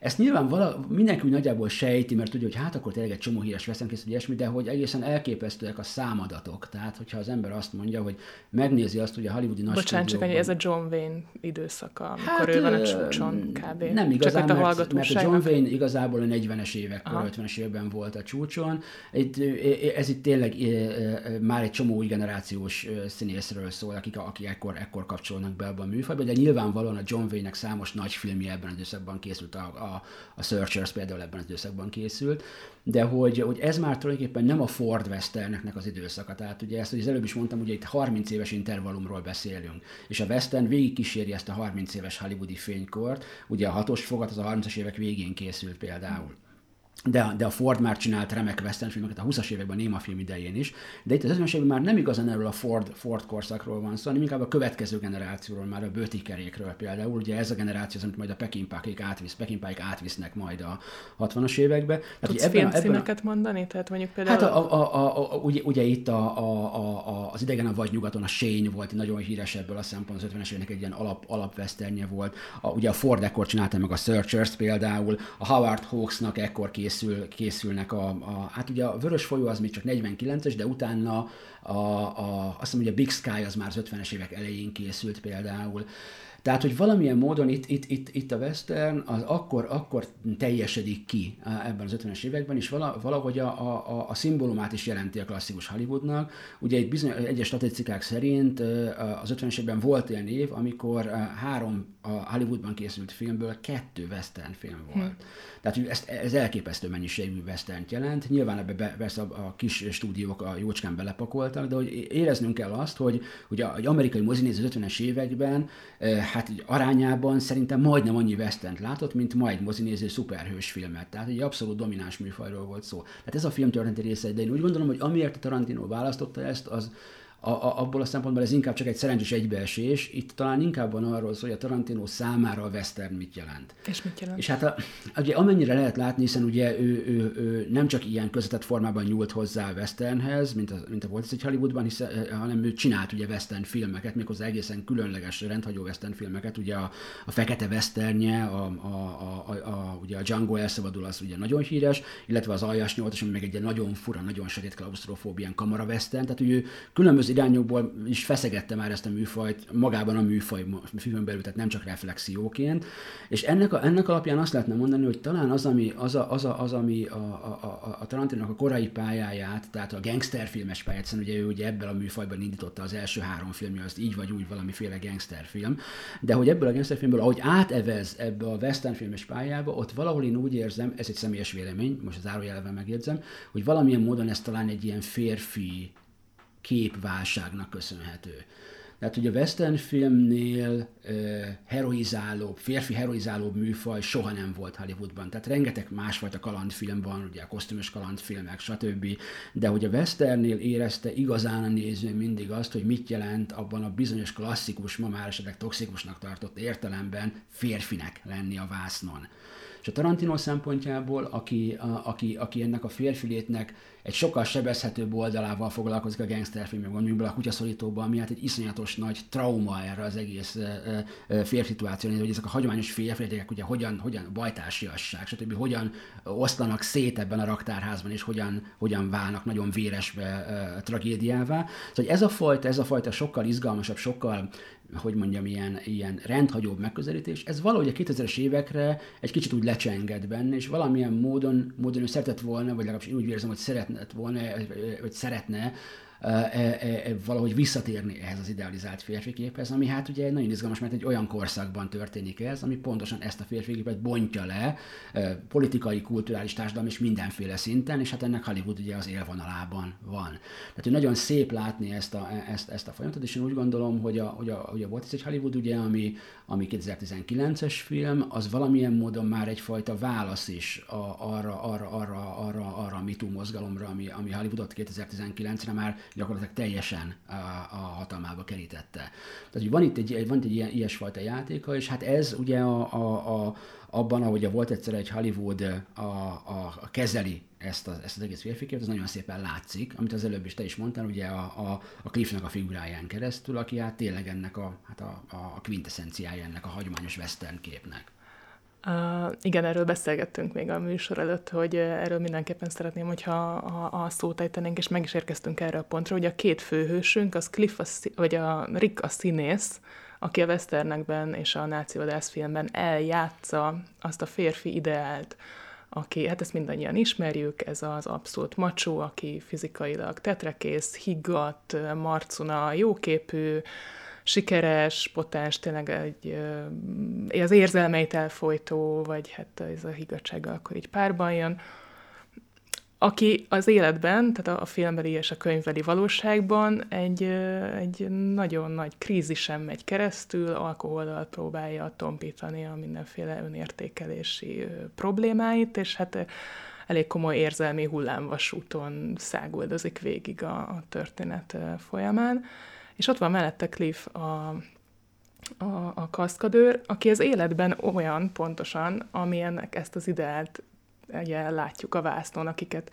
Ezt nyilván vala, mindenki úgy nagyjából sejti, mert tudja, hogy hát akkor tényleg egy csomó híres veszemkész, ilyesmi, de hogy egészen elképesztőek a számadatok. Tehát, hogyha az ember azt mondja, hogy megnézi azt, hogy a hollywoodi nagy Bocsánat, csak ez a John Wayne időszaka, amikor hát, ő van a csúcson kb. Nem igazán, csak mert, mert a John Wayne igazából a 40-es években, 50-es években volt a csúcson. Itt, ez itt tényleg már egy csomó új generációs színészről szól, akik, akik ekkor, ekkor kapcsolnak be abban a műfajba, de nyilvánvalóan a John Wayne-nek számos nagy filmje ebben az időszakban készült a, a a, Searchers például ebben az időszakban készült, de hogy, hogy ez már tulajdonképpen nem a Ford Westerneknek az időszaka. Tehát ugye ezt, hogy az előbb is mondtam, ugye itt 30 éves intervallumról beszélünk, és a Western végig kíséri ezt a 30 éves hollywoodi fénykort, ugye a hatos fogat az a 30-as évek végén készült például de, de a Ford már csinált remek western filmeket a 20-as években, néma film idején is, de itt az 50-es években már nem igazán erről a Ford, Ford korszakról van szó, hanem inkább a következő generációról, már a bőtikerékről például. Ugye ez a generáció, amit majd a Pekinpákék átvisz, Pekinpáik átvisznek majd a 60-as évekbe. Tehát, Tudsz ebben, filmcímeket ebben, mondani? Tehát mondjuk például... Hát a, a, a, a, ugye, ugye, itt a, a, a, a, az idegen a vagy nyugaton, a Shane volt nagyon híres ebből a szempontból, az 50-es éveknek egy ilyen alap, alapveszternye volt. A, ugye a Ford ekkor csinálta meg a Searchers például, a Howard Hawksnak ekkor készül, készül készülnek a, a, hát ugye a Vörös folyó az még csak 49-es, de utána a, a, azt hiszem, hogy a Big Sky az már az 50-es évek elején készült például. Tehát, hogy valamilyen módon itt, itt, itt, itt a western az akkor, akkor teljesedik ki ebben az 50-es években, és valahogy a, a, a szimbólumát is jelenti a klasszikus Hollywoodnak. Ugye itt bizony, egyes statisztikák szerint az 50-es években volt olyan év, amikor három a Hollywoodban készült filmből kettő western film volt. Hmm. Tehát hogy ezt, ez elképesztő mennyiségű western jelent. Nyilván ebbe be, persze a, a kis stúdiók a jócskán belepakoltak, de hogy éreznünk kell azt, hogy, hogy a, egy amerikai mozinéző az 50-es években hát arányában szerintem majdnem annyi western látott, mint ma egy mozinéző szuperhős filmet. Tehát egy abszolút domináns műfajról volt szó. Tehát ez a film történeti része, de én úgy gondolom, hogy amiért Tarantino választotta ezt, az, a, a, abból a szempontból ez inkább csak egy szerencsés egybeesés. Itt talán inkább van arról szó, hogy a Tarantino számára a western mit jelent. És mit jelent? És hát a, ugye amennyire lehet látni, hiszen ugye ő, ő, ő nem csak ilyen közvetett formában nyúlt hozzá a westernhez, mint a, mint a volt egy Hollywoodban, hiszen, eh, hanem ő csinált ugye western filmeket, méghozzá egészen különleges, rendhagyó western filmeket. Ugye a, a Fekete Westernje, a, a, a, a, a, ugye a Django elszabadul az ugye nagyon híres, illetve az Aljas 8 ami meg egy nagyon fura, nagyon sötét klaustrofóbián kamara western, tehát ő különböző irányokból is feszegette már ezt a műfajt magában a műfaj, műfajban belül, tehát nem csak reflexióként. És ennek, a, ennek alapján azt lehetne mondani, hogy talán az, ami, az, a, az, a, az, ami a, a, a, a Tarantinak a korai pályáját, tehát a gangsterfilmes pályát, hiszen ugye ő ugye ebből a műfajban indította az első három filmje, az így vagy úgy valamiféle gangsterfilm, de hogy ebből a gangsterfilmből, ahogy átevez ebbe a westernfilmes pályába, ott valahol én úgy érzem, ez egy személyes vélemény, most az zárójelben megjegyzem, hogy valamilyen módon ez talán egy ilyen férfi képválságnak köszönhető. Tehát ugye a western filmnél uh, heroizálóbb, férfi heroizálóbb műfaj soha nem volt Hollywoodban. Tehát rengeteg másfajta kalandfilm van, ugye a kosztümös kalandfilmek, stb. De hogy a westernnél érezte igazán a néző mindig azt, hogy mit jelent abban a bizonyos klasszikus, ma már esetleg toxikusnak tartott értelemben férfinek lenni a vásznon. És a Tarantino szempontjából, aki, a, aki, aki ennek a férfilétnek egy sokkal sebezhetőbb oldalával foglalkozik a gangsterfilmben, mondjuk a kutyaszorítóban, ami hát egy iszonyatos nagy trauma erre az egész férfi szituáció, hogy ezek a hagyományos férfiak ugye hogyan, hogyan bajtársiasság, stb. hogyan oszlanak szét ebben a raktárházban, és hogyan, hogyan válnak nagyon véresbe tragédiává. Szóval ez a fajta, ez a fajta sokkal izgalmasabb, sokkal hogy mondjam, ilyen, ilyen rendhagyóbb megközelítés, ez valahogy a 2000-es évekre egy kicsit úgy lecsenged benne, és valamilyen módon, módon ő szeretett volna, vagy legalábbis úgy érzem, hogy szeretne volna, vagy szeretne valahogy visszatérni ehhez az idealizált férfiképhez, ami hát ugye nagyon izgalmas, mert egy olyan korszakban történik ez, ami pontosan ezt a férfiképet bontja le, politikai, kulturális, társadalmi és mindenféle szinten, és hát ennek Hollywood ugye az élvonalában van. Tehát, hogy nagyon szép látni ezt a, ezt, ezt a folyamatot, és én úgy gondolom, hogy a, hogy a, hogy a volt egy Hollywood, ugye, ami, ami 2019-es film, az valamilyen módon már egyfajta válasz is a, arra, arra, arra, arra, arra a MeToo mozgalomra, ami, ami Hollywoodot 2019-re már gyakorlatilag teljesen a, a hatalmába kerítette. Tehát, hogy van itt egy, van itt egy ilyen, ilyesfajta játéka, és hát ez ugye a, a, a, abban, ahogy volt egyszer egy Hollywood a, a, a kezeli ezt, a, ezt az egész férfikét, ez nagyon szépen látszik, amit az előbb is te is mondtál, ugye a, a, a Cliffnek a figuráján keresztül, aki hát tényleg ennek a, hát a, a quintessenciája ennek a hagyományos western képnek. Uh, igen, erről beszélgettünk még a műsor előtt, hogy erről mindenképpen szeretném, hogyha a, a szót ejtenénk, és meg is érkeztünk erre a pontra, hogy a két főhősünk, az Cliff, a, vagy a Rick a színész, aki a westernekben és a náci filmben eljátsza azt a férfi ideált, aki, hát ezt mindannyian ismerjük, ez az abszolút macsó, aki fizikailag tetrekész, higgadt, marcuna, jóképű, sikeres, potens, tényleg egy, az érzelmeit elfolytó, vagy hát ez a higgadsággal akkor így párban jön, aki az életben, tehát a filmbeli és a könyvbeli valóságban egy, egy nagyon nagy krízisen megy keresztül, alkohollal próbálja tompítani a mindenféle önértékelési problémáit, és hát elég komoly érzelmi hullámvasúton száguldozik végig a, a történet folyamán. És ott van mellette Cliff, a, a, a kaszkadőr, aki az életben olyan pontosan, amilyennek ezt az ideált ugye, látjuk a vásznon, akiket,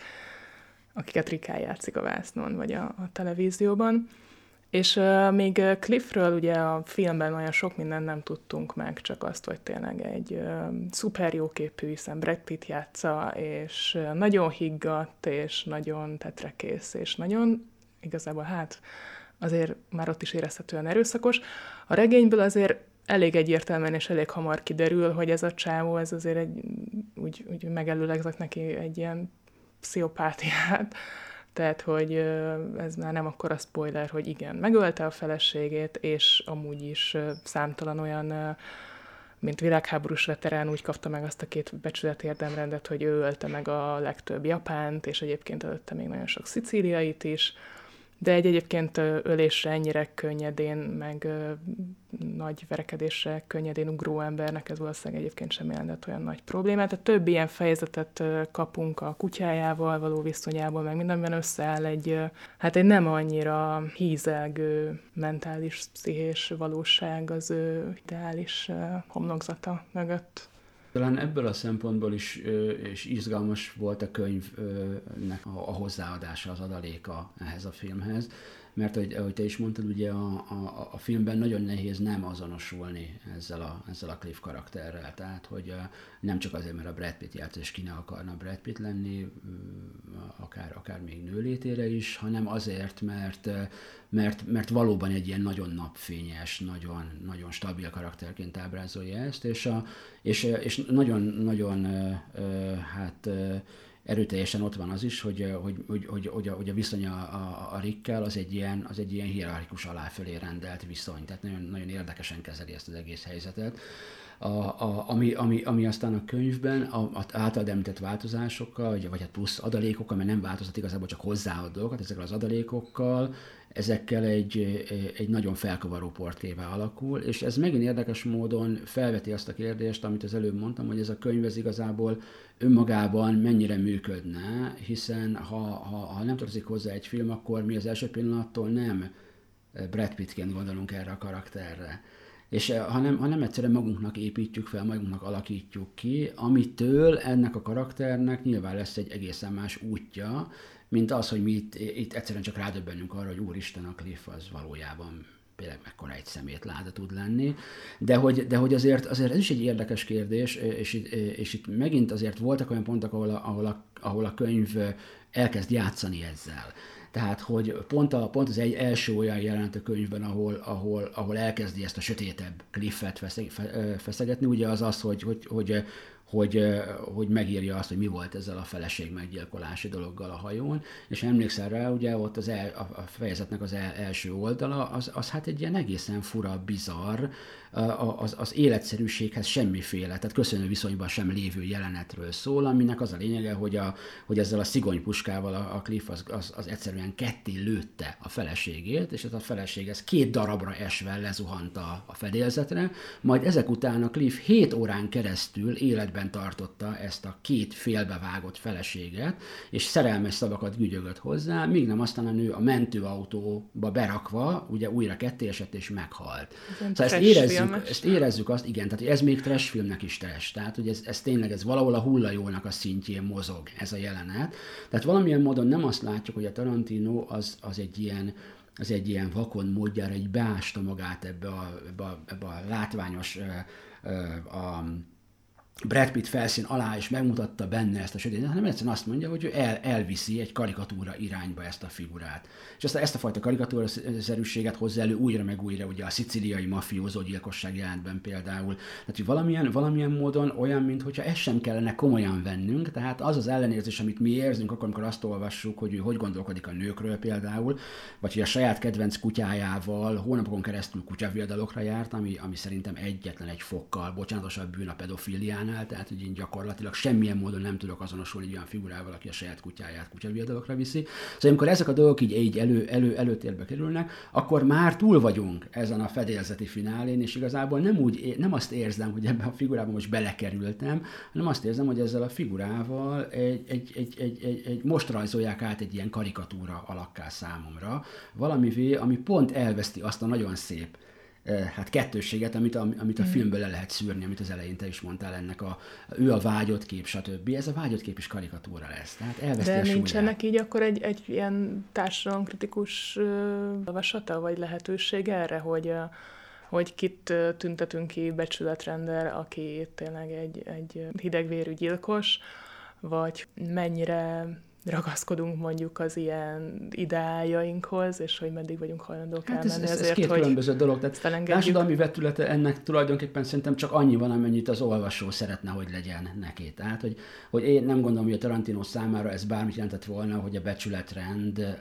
akiket Rikán játszik a vásznon, vagy a, a televízióban. És uh, még Cliffről ugye a filmben olyan sok mindent nem tudtunk meg, csak azt, hogy tényleg egy uh, szuper jóképű, hiszen Brad Pitt játsza, és uh, nagyon higgadt, és nagyon tetrekész, és nagyon igazából hát azért már ott is érezhetően erőszakos. A regényből azért elég egyértelműen és elég hamar kiderül, hogy ez a csávó, ez azért egy, úgy, úgy megelőlegzek neki egy ilyen pszichopátiát, tehát, hogy ez már nem akkor a spoiler, hogy igen, megölte a feleségét, és amúgy is számtalan olyan mint világháborús veterán úgy kapta meg azt a két becsület érdemrendet, hogy ő ölte meg a legtöbb japánt, és egyébként előtte még nagyon sok szicíliait is, de egy egyébként ölésre ennyire könnyedén, meg nagy verekedésre könnyedén ugró embernek ez valószínűleg egyébként sem jelentett olyan nagy problémát. Tehát több ilyen fejezetet kapunk a kutyájával való viszonyából, meg mindenben összeáll egy, hát egy nem annyira hízelgő mentális, pszichés valóság az ő ideális homlokzata mögött. Talán ebből a szempontból is és izgalmas volt a könyvnek a hozzáadása, az adaléka ehhez a filmhez, mert ahogy, ahogy te is mondtad, ugye a, a, a filmben nagyon nehéz nem azonosulni ezzel a, ezzel a Cliff karakterrel, tehát hogy nem csak azért, mert a Brad Pitt járt, és ki ne akarna Brad Pitt lenni, akár, akár még nőlétére is, hanem azért, mert, mert, mert valóban egy ilyen nagyon napfényes, nagyon, nagyon stabil karakterként ábrázolja ezt, és, a, és, és nagyon, nagyon hát erőteljesen ott van az is, hogy, hogy, hogy, hogy, hogy, a, hogy a viszony a, a, a Rickkel az egy ilyen, az egy ilyen hierarchikus aláfölé rendelt viszony, tehát nagyon, nagyon érdekesen kezeli ezt az egész helyzetet. A, a, ami, ami, ami aztán a könyvben a, a által említett változásokkal, vagy, vagy hát plusz adalékokkal, mert nem változtat igazából csak hozzáad dolgokat, ezekkel az adalékokkal, ezekkel egy, egy nagyon felkavaró portrévá alakul, és ez megint érdekes módon felveti azt a kérdést, amit az előbb mondtam, hogy ez a könyv ez igazából önmagában mennyire működne, hiszen ha, ha, ha nem tartozik hozzá egy film, akkor mi az első pillanattól nem Brad Pittként gondolunk erre a karakterre. És ha nem, ha nem egyszerűen magunknak építjük fel, magunknak alakítjuk ki, amitől ennek a karakternek nyilván lesz egy egészen más útja, mint az, hogy mi itt, itt egyszerűen csak rádöbbenünk arra, hogy úristen, a Cliff az valójában például mekkora egy szemétláda tud lenni, de hogy, de hogy azért, azért ez is egy érdekes kérdés, és itt, és itt megint azért voltak olyan pontok, ahol a, ahol a, ahol a könyv elkezd játszani ezzel. Tehát, hogy pont, a, pont az egy első olyan jelenet a könyvben, ahol, ahol, ahol elkezdi ezt a sötétebb cliffet feszegetni, ugye az az, hogy, hogy, hogy hogy, hogy megírja azt, hogy mi volt ezzel a feleség meggyilkolási dologgal a hajón, és emlékszel rá, ugye ott az el, a fejezetnek az el, első oldala, az, az hát egy ilyen egészen fura, bizarr, az, az életszerűséghez semmiféle, tehát köszönő viszonyban sem lévő jelenetről szól, aminek az a lényege, hogy, a, hogy ezzel a szigonypuskával a, a Cliff az, az, az egyszerűen ketté lőtte a feleségét, és ez a feleség ez két darabra esve lezuhant a, a fedélzetre, majd ezek után a Cliff 7 órán keresztül életben tartotta ezt a két félbevágott feleséget, és szerelmes szavakat gügyögött hozzá, míg nem aztán a nő a mentőautóba berakva, ugye újra ketté esett és meghalt. Szóval ezt érezzük, érezzük, ezt érezzük azt, igen, tehát ez még trash filmnek is trash, tehát hogy ez, ez tényleg ez valahol a hullajónak a szintjén mozog ez a jelenet. Tehát valamilyen módon nem azt látjuk, hogy a Tarantino az, az egy ilyen az egy ilyen vakon módjára egy beásta magát ebbe a, ebbe a, ebbe a látványos a, a Brad Pitt felszín alá is megmutatta benne ezt a sötét, hanem egyszerűen azt mondja, hogy ő el, elviszi egy karikatúra irányba ezt a figurát. És ezt, ezt a fajta karikatúra szerűséget hozza elő újra meg újra, ugye a sziciliai mafiózó gyilkosság jelentben például. Tehát, hogy valamilyen, valamilyen módon olyan, mintha ezt sem kellene komolyan vennünk, tehát az az ellenérzés, amit mi érzünk, akkor, amikor azt olvassuk, hogy ő hogy gondolkodik a nőkről például, vagy hogy a saját kedvenc kutyájával hónapokon keresztül kutyaviadalokra járt, ami, ami szerintem egyetlen egy fokkal bocsánatosabb bűn a pedofilián csinál, tehát hogy én gyakorlatilag semmilyen módon nem tudok azonosulni egy olyan figurával, aki a saját kutyáját kutyaviadalokra viszi. Szóval amikor ezek a dolgok így, így elő, elő, előtérbe kerülnek, akkor már túl vagyunk ezen a fedélzeti finálén, és igazából nem, úgy, nem azt érzem, hogy ebben a figurában most belekerültem, hanem azt érzem, hogy ezzel a figurával egy, egy, egy, egy, egy, egy most rajzolják át egy ilyen karikatúra alakká számomra, valamivé, ami pont elveszti azt a nagyon szép hát kettősséget, amit a, amit a mm. filmből le lehet szűrni, amit az elején te is mondtál ennek a, ő a vágyott kép, stb. Ez a vágyott kép is karikatúra lesz. Tehát elveszti De a nincsenek így akkor egy, egy ilyen társadalomkritikus javaslata, vagy lehetőség erre, hogy hogy kit tüntetünk ki becsületrendel, aki tényleg egy, egy hidegvérű gyilkos, vagy mennyire ragaszkodunk mondjuk az ilyen ideájainkhoz, és hogy meddig vagyunk hajlandók hát elmenni ez, ez, ez azért, két hogy különböző dolog. Tehát társadalmi vetülete ennek tulajdonképpen szerintem csak annyi van, amennyit az olvasó szeretne, hogy legyen neki. Tehát, hogy, hogy én nem gondolom, hogy a Tarantino számára ez bármit jelentett volna, hogy a becsületrend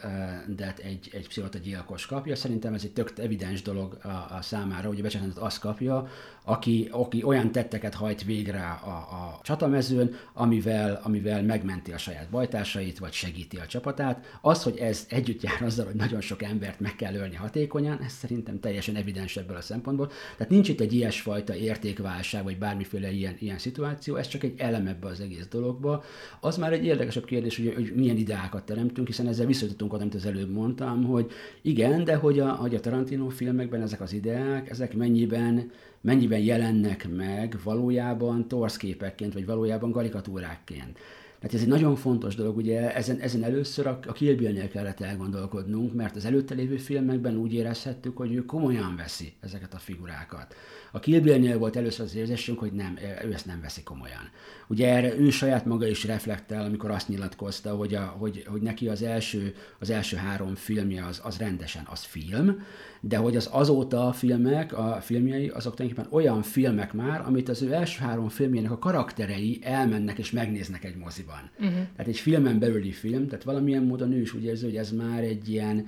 de egy, egy pszichota gyilkos kapja. Szerintem ez egy tök evidens dolog a, a számára, hogy a becsületrendet azt kapja, aki, aki olyan tetteket hajt végre a, a csatamezőn, amivel, amivel megmenti a saját bajtársait, vagy segíti a csapatát. Az, hogy ez együtt jár azzal, hogy nagyon sok embert meg kell ölni hatékonyan, ez szerintem teljesen evidens ebből a szempontból. Tehát nincs itt egy ilyesfajta értékválság, vagy bármiféle ilyen, ilyen szituáció, ez csak egy elem ebbe az egész dologba. Az már egy érdekesebb kérdés, hogy, hogy milyen ideákat teremtünk, hiszen ezzel visszatudtunk oda, amit az előbb mondtam, hogy igen, de hogy a, hogy a Tarantino filmekben ezek az ideák, ezek mennyiben mennyiben jelennek meg valójában torszképekként, vagy valójában karikatúrákként. Tehát ez egy nagyon fontos dolog, ugye ezen, ezen először a, a Kill Bill-nél kellett elgondolkodnunk, mert az előtte lévő filmekben úgy érezhettük, hogy ő komolyan veszi ezeket a figurákat. A Kill volt először az érzésünk, hogy nem, ő ezt nem veszi komolyan. Ugye erre ő saját maga is reflektál, amikor azt nyilatkozta, hogy, a, hogy, hogy neki az első, az első három filmje az, az rendesen az film, de hogy az azóta a filmek, a filmjei, azok tulajdonképpen olyan filmek már, amit az ő első három filmjének a karakterei elmennek és megnéznek egy moziban. Uh-huh. Tehát egy filmen belüli film, tehát valamilyen módon ő is úgy érzi, hogy ez már egy ilyen,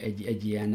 egy, egy ilyen,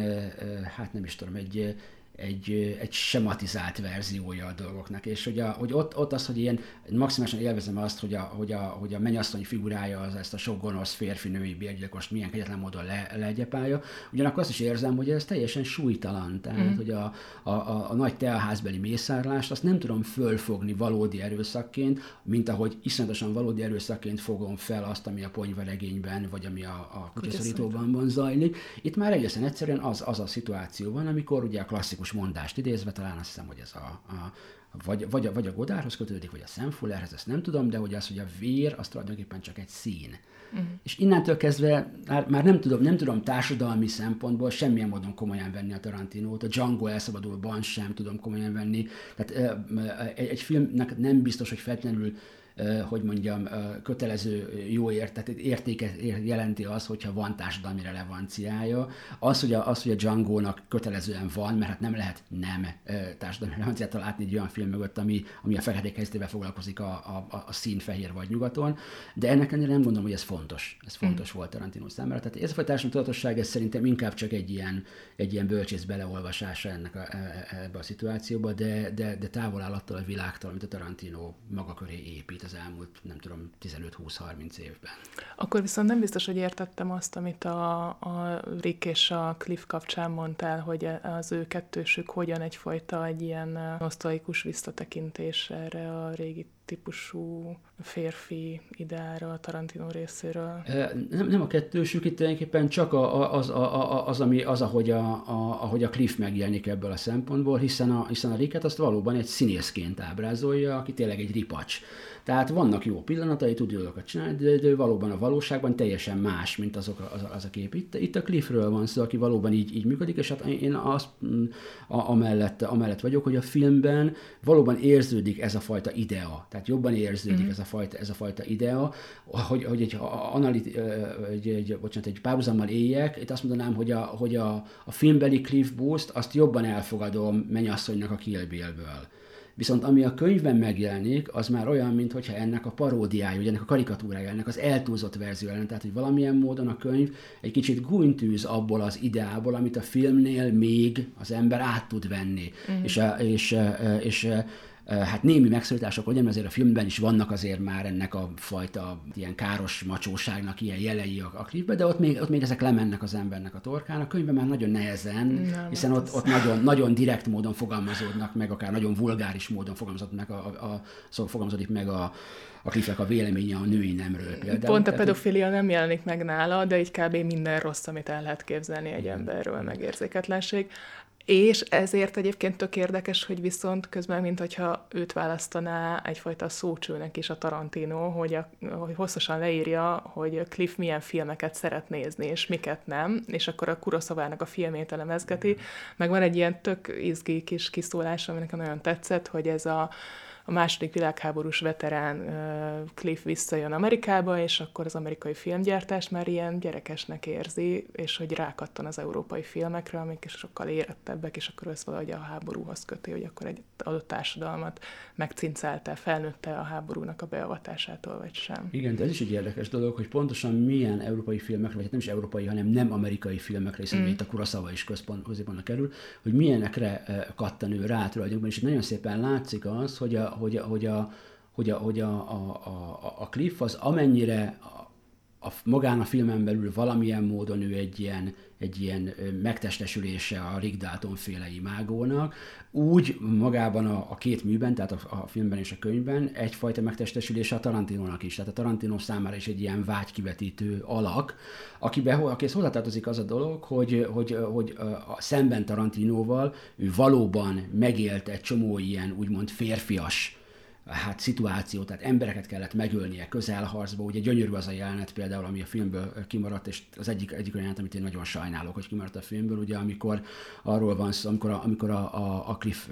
hát nem is tudom, egy, egy, egy sematizált verziója a dolgoknak, és hogy, a, hogy ott, ott az, hogy én maximálisan élvezem azt, hogy a, hogy a, hogy a mennyasszony figurája az ezt a sok gonosz férfi-női bérgyilkost milyen kegyetlen módon le, legyepálja, ugyanakkor azt is érzem, hogy ez teljesen súlytalan, tehát mm. hogy a, a, a, a nagy teaházbeli mészárlást azt nem tudom fölfogni valódi erőszakként, mint ahogy iszonyatosan valódi erőszakként fogom fel azt, ami a ponyvaregényben, vagy ami a, a kutyaszorítóban zajlik. Itt már egészen egyszerűen az, az a szituáció van, amikor ugye a klasszikus klasszikus mondást idézve, talán azt hiszem, hogy ez a, a vagy, vagy, a, vagy a Godárhoz kötődik, vagy a Szemfullerhez, ezt nem tudom, de hogy az, hogy a vér, az tulajdonképpen csak egy szín. Uh-huh. És innentől kezdve már, már nem, tudom, nem tudom társadalmi szempontból semmilyen módon komolyan venni a Tarantinót, a Django elszabadulban sem tudom komolyan venni. Tehát egy, egy filmnek nem biztos, hogy feltétlenül hogy mondjam, kötelező jó ért, tehát értéke jelenti az, hogyha van társadalmi relevanciája. Az, hogy a, az, hogy a Django-nak kötelezően van, mert hát nem lehet nem társadalmi relevanciát látni egy olyan film mögött, ami, ami a feketék helyzetével foglalkozik a, a, a szín fehér vagy nyugaton, de ennek ennél nem gondolom, hogy ez fontos. Ez fontos mm. volt Tarantino számára. Tehát ez a társadalmi tudatosság, ez szerintem inkább csak egy ilyen, egy ilyen bölcsész beleolvasása ennek a, e, e, ebbe a szituációba, de, de, de távol áll attól a világtól, amit a Tarantino maga köré épít az elmúlt, nem tudom, 15-20-30 évben. Akkor viszont nem biztos, hogy értettem azt, amit a, a Rick és a Cliff kapcsán mondtál, hogy az ő kettősük hogyan egyfajta egy ilyen nosztalikus visszatekintés erre a régi típusú férfi ideára a Tarantino részéről? Nem, nem a kettősük, itt tulajdonképpen csak a, az, a, az, ami, az ahogy, a, a, ahogy a Cliff megjelenik ebből a szempontból, hiszen a, hiszen a Ricket azt valóban egy színészként ábrázolja, aki tényleg egy ripacs. Tehát vannak jó pillanatai, tud dolgokat csinálni, de, de valóban a valóságban teljesen más, mint azok, az, az a kép. Itt, itt a Cliffről van szó, aki valóban így, így működik, és hát én azt a, amellett, amellett vagyok, hogy a filmben valóban érződik ez a fajta idea. Tehát jobban érződik mm-hmm. ez, a fajta, ez a fajta idea, hogy, hogy egy, analit, egy, egy, bocsánat, egy párhuzammal éljek, itt azt mondanám, hogy a, hogy a, a filmbeli Cliff Boost, azt jobban elfogadom mennyasszonynak a Kill Bill-ből. Viszont ami a könyvben megjelenik, az már olyan, mintha ennek a paródiája, vagy ennek a karikatúrája, ennek az eltúlzott verzió lenne. Tehát, hogy valamilyen módon a könyv egy kicsit gúnytűz abból az ideából, amit a filmnél még az ember át tud venni. Mm. És, és, és, és hát némi megszólítások, hogy azért a filmben is vannak azért már ennek a fajta ilyen káros macsóságnak ilyen jelei a, a klipben, de ott még, ott még ezek lemennek az embernek a torkán. A könyvben már nagyon nehezen, Nem, hiszen ott, ott nagyon, nagyon direkt módon fogalmazódnak meg, akár nagyon vulgáris módon fogalmazódik meg a, a, a, szóval fogalmazódik meg a, a Cliffnek a véleménye a női nemről például. Pont a pedofilia nem jelenik meg nála, de így kb. minden rossz, amit el lehet képzelni egy emberről, megérzéketlenség. És ezért egyébként tök érdekes, hogy viszont közben, mint hogyha őt választaná egyfajta szócsőnek is a Tarantino, hogy, a, hogy hosszasan leírja, hogy Cliff milyen filmeket szeret nézni, és miket nem, és akkor a Kurosavának a filmét elemezgeti. Meg van egy ilyen tök izgi kis kiszólás, ami nekem nagyon tetszett, hogy ez a a második világháborús veterán Cliff visszajön Amerikába, és akkor az amerikai filmgyártás már ilyen gyerekesnek érzi, és hogy rákattan az európai filmekre, amik sokkal érettebbek, és akkor ez valahogy a háborúhoz köti, hogy akkor egy adott társadalmat megcincelte, felnőtte a háborúnak a beavatásától, vagy sem. Igen, de ez is egy érdekes dolog, hogy pontosan milyen európai filmekre, vagy hát nem is európai, hanem nem amerikai filmekre, hiszen mm. itt a Kurosawa is központ, középpontnak kerül, hogy milyenekre kattan ő rá tulajdonképpen, és itt nagyon szépen látszik az, hogy a, hogy hogy a, hogy a, hogy a, a, a, a Cliff az amennyire a, a, magán a filmen belül valamilyen módon ő egy ilyen, egy ilyen megtestesülése a Rick Dalton féle imágónak, úgy magában a, a két műben, tehát a, a filmben és a könyvben egyfajta megtestesülése a Tarantinónak is. Tehát a Tarantino számára is egy ilyen vágykivetítő alak, akibe, akihez hozzátartozik az a dolog, hogy, hogy, hogy a, szemben Tarantinóval ő valóban megélt egy csomó ilyen úgymond férfias hát szituáció, tehát embereket kellett megölnie közelharcba. Ugye gyönyörű az a jelenet például, ami a filmből kimaradt, és az egyik, egyik olyan jelenet, amit én nagyon sajnálok, hogy kimaradt a filmből, ugye amikor arról van szó, amikor a, amikor a, a, a Cliff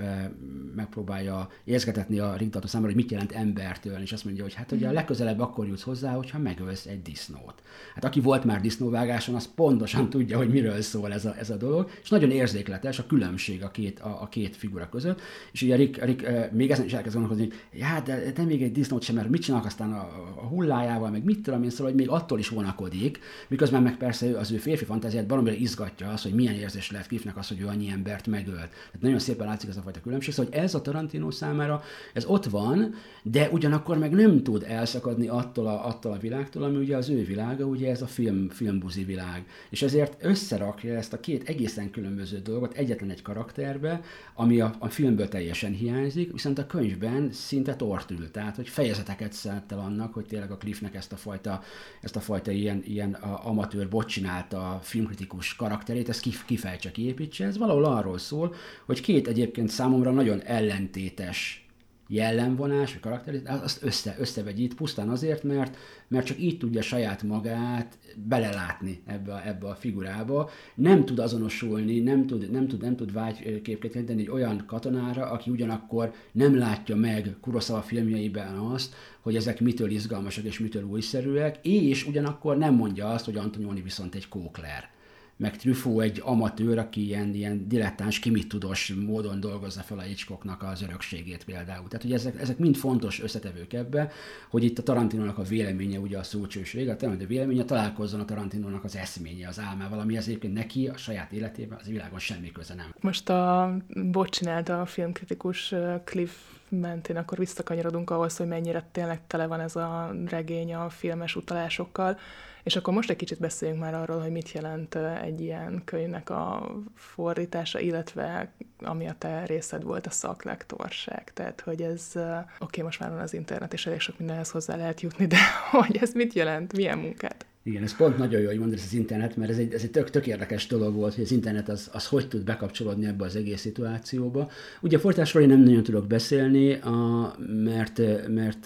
megpróbálja érzgetetni a Rigdato számára, hogy mit jelent embertől, és azt mondja, hogy hát ugye a mhm. legközelebb akkor jutsz hozzá, hogyha megölsz egy disznót. Hát aki volt már disznóvágáson, az pontosan tudja, hogy miről szól ez a, ez a dolog, és nagyon érzékletes a különbség a két, a, a két figura között, és ugye Rick, Rick még ezen is elkezd gondolkozni, hogy hát de, de még egy disznót sem, mert mit csinálnak aztán a, a hullájával, meg mit tudom én, szóval, hogy még attól is vonakodik, miközben meg persze az ő férfi fantáziát valamire izgatja az, hogy milyen érzés lehet Cliffnek az, hogy ő annyi embert megölt. Tehát nagyon szépen látszik ez a fajta különbség, szóval hogy ez a Tarantino számára, ez ott van, de ugyanakkor meg nem tud elszakadni attól a, attól a világtól, ami ugye az ő világa, ugye ez a film, filmbuzi világ. És ezért összerakja ezt a két egészen különböző dolgot egyetlen egy karakterbe, ami a, a filmből teljesen hiányzik, viszont a könyvben szinte tort ül. Tehát, hogy fejezeteket szállt el annak, hogy tényleg a Cliffnek ezt a fajta, ezt a fajta ilyen, ilyen amatőr bot csinálta filmkritikus karakterét, ezt kifejtse, kiépítse. Ez valahol arról szól, hogy két egyébként számomra nagyon ellentétes jellemvonás, vagy karakter, azt össze, összevegyít pusztán azért, mert, mert csak így tudja saját magát belelátni ebbe a, ebbe a figurába. Nem tud azonosulni, nem tud, nem tud, nem tud vágyképként tenni egy olyan katonára, aki ugyanakkor nem látja meg Kurosawa filmjeiben azt, hogy ezek mitől izgalmasak és mitől újszerűek, és ugyanakkor nem mondja azt, hogy Antonioni viszont egy kókler meg Truffaut egy amatőr, aki ilyen, ilyen dilettáns, kimitudos módon dolgozza fel a Hitchcocknak az örökségét például. Tehát ugye ezek, ezek mind fontos összetevők ebbe, hogy itt a Tarantinónak a véleménye, ugye a szócsőség, a Tarantino véleménye találkozzon a Tarantinónak az eszménye, az álmával, ami az egyébként neki a saját életében az világon semmi köze nem. Most a Bot csinálta a filmkritikus Cliff mentén, akkor visszakanyarodunk ahhoz, hogy mennyire tényleg tele van ez a regény a filmes utalásokkal És akkor most egy kicsit beszéljünk már arról, hogy mit jelent egy ilyen könyvnek a fordítása, illetve ami a te részed volt, a szaklektorság. Tehát, hogy ez, oké, okay, most már van az internet, és elég sok mindenhez hozzá lehet jutni, de hogy ez mit jelent, milyen munkát? Igen, ez pont nagyon jó, hogy mondod az internet, mert ez egy, ez egy tök, tök érdekes dolog volt, hogy az internet az, az hogy tud bekapcsolódni ebbe az egész szituációba. Ugye a fordításról én nem nagyon tudok beszélni, a, mert, mert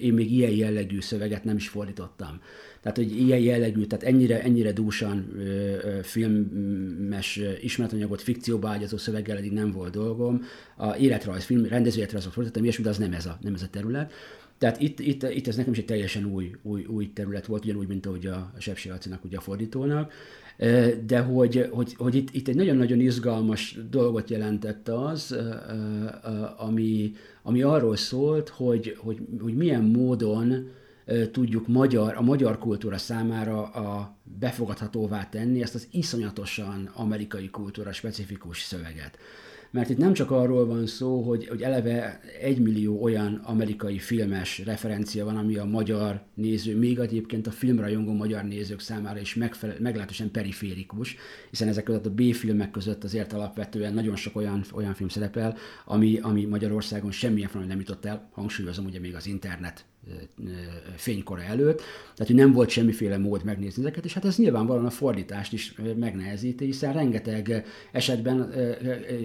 én még ilyen jellegű szöveget nem is fordítottam. Tehát, hogy ilyen jellegű, tehát ennyire, ennyire dúsan ö, ö, filmes ismeretanyagot fikcióba ágyazó szöveggel eddig nem volt dolgom. A életrajz, film, rendezőéletrajzot fordítottam, ilyesmi, de az nem ez a, nem ez a terület. Tehát itt, itt, itt ez nekem is egy teljesen új, új, új terület volt, ugyanúgy, mint ahogy a Sepsi Lacinak, ugye a fordítónak. De hogy, hogy, hogy itt, itt egy nagyon-nagyon izgalmas dolgot jelentett az, ami, ami arról szólt, hogy, hogy, hogy milyen módon tudjuk magyar, a magyar kultúra számára a befogadhatóvá tenni ezt az iszonyatosan amerikai kultúra specifikus szöveget. Mert itt nem csak arról van szó, hogy, hogy eleve egy millió olyan amerikai filmes referencia van, ami a magyar néző, még egyébként a filmrajongó magyar nézők számára is megfelel, meglehetősen periférikus, hiszen ezek között a B-filmek között azért alapvetően nagyon sok olyan, olyan film szerepel, ami, ami Magyarországon semmilyen formában nem jutott el, hangsúlyozom ugye még az internet fénykora előtt, tehát hogy nem volt semmiféle mód megnézni ezeket, és hát ez nyilvánvalóan a fordítást is megnehezíti, hiszen rengeteg esetben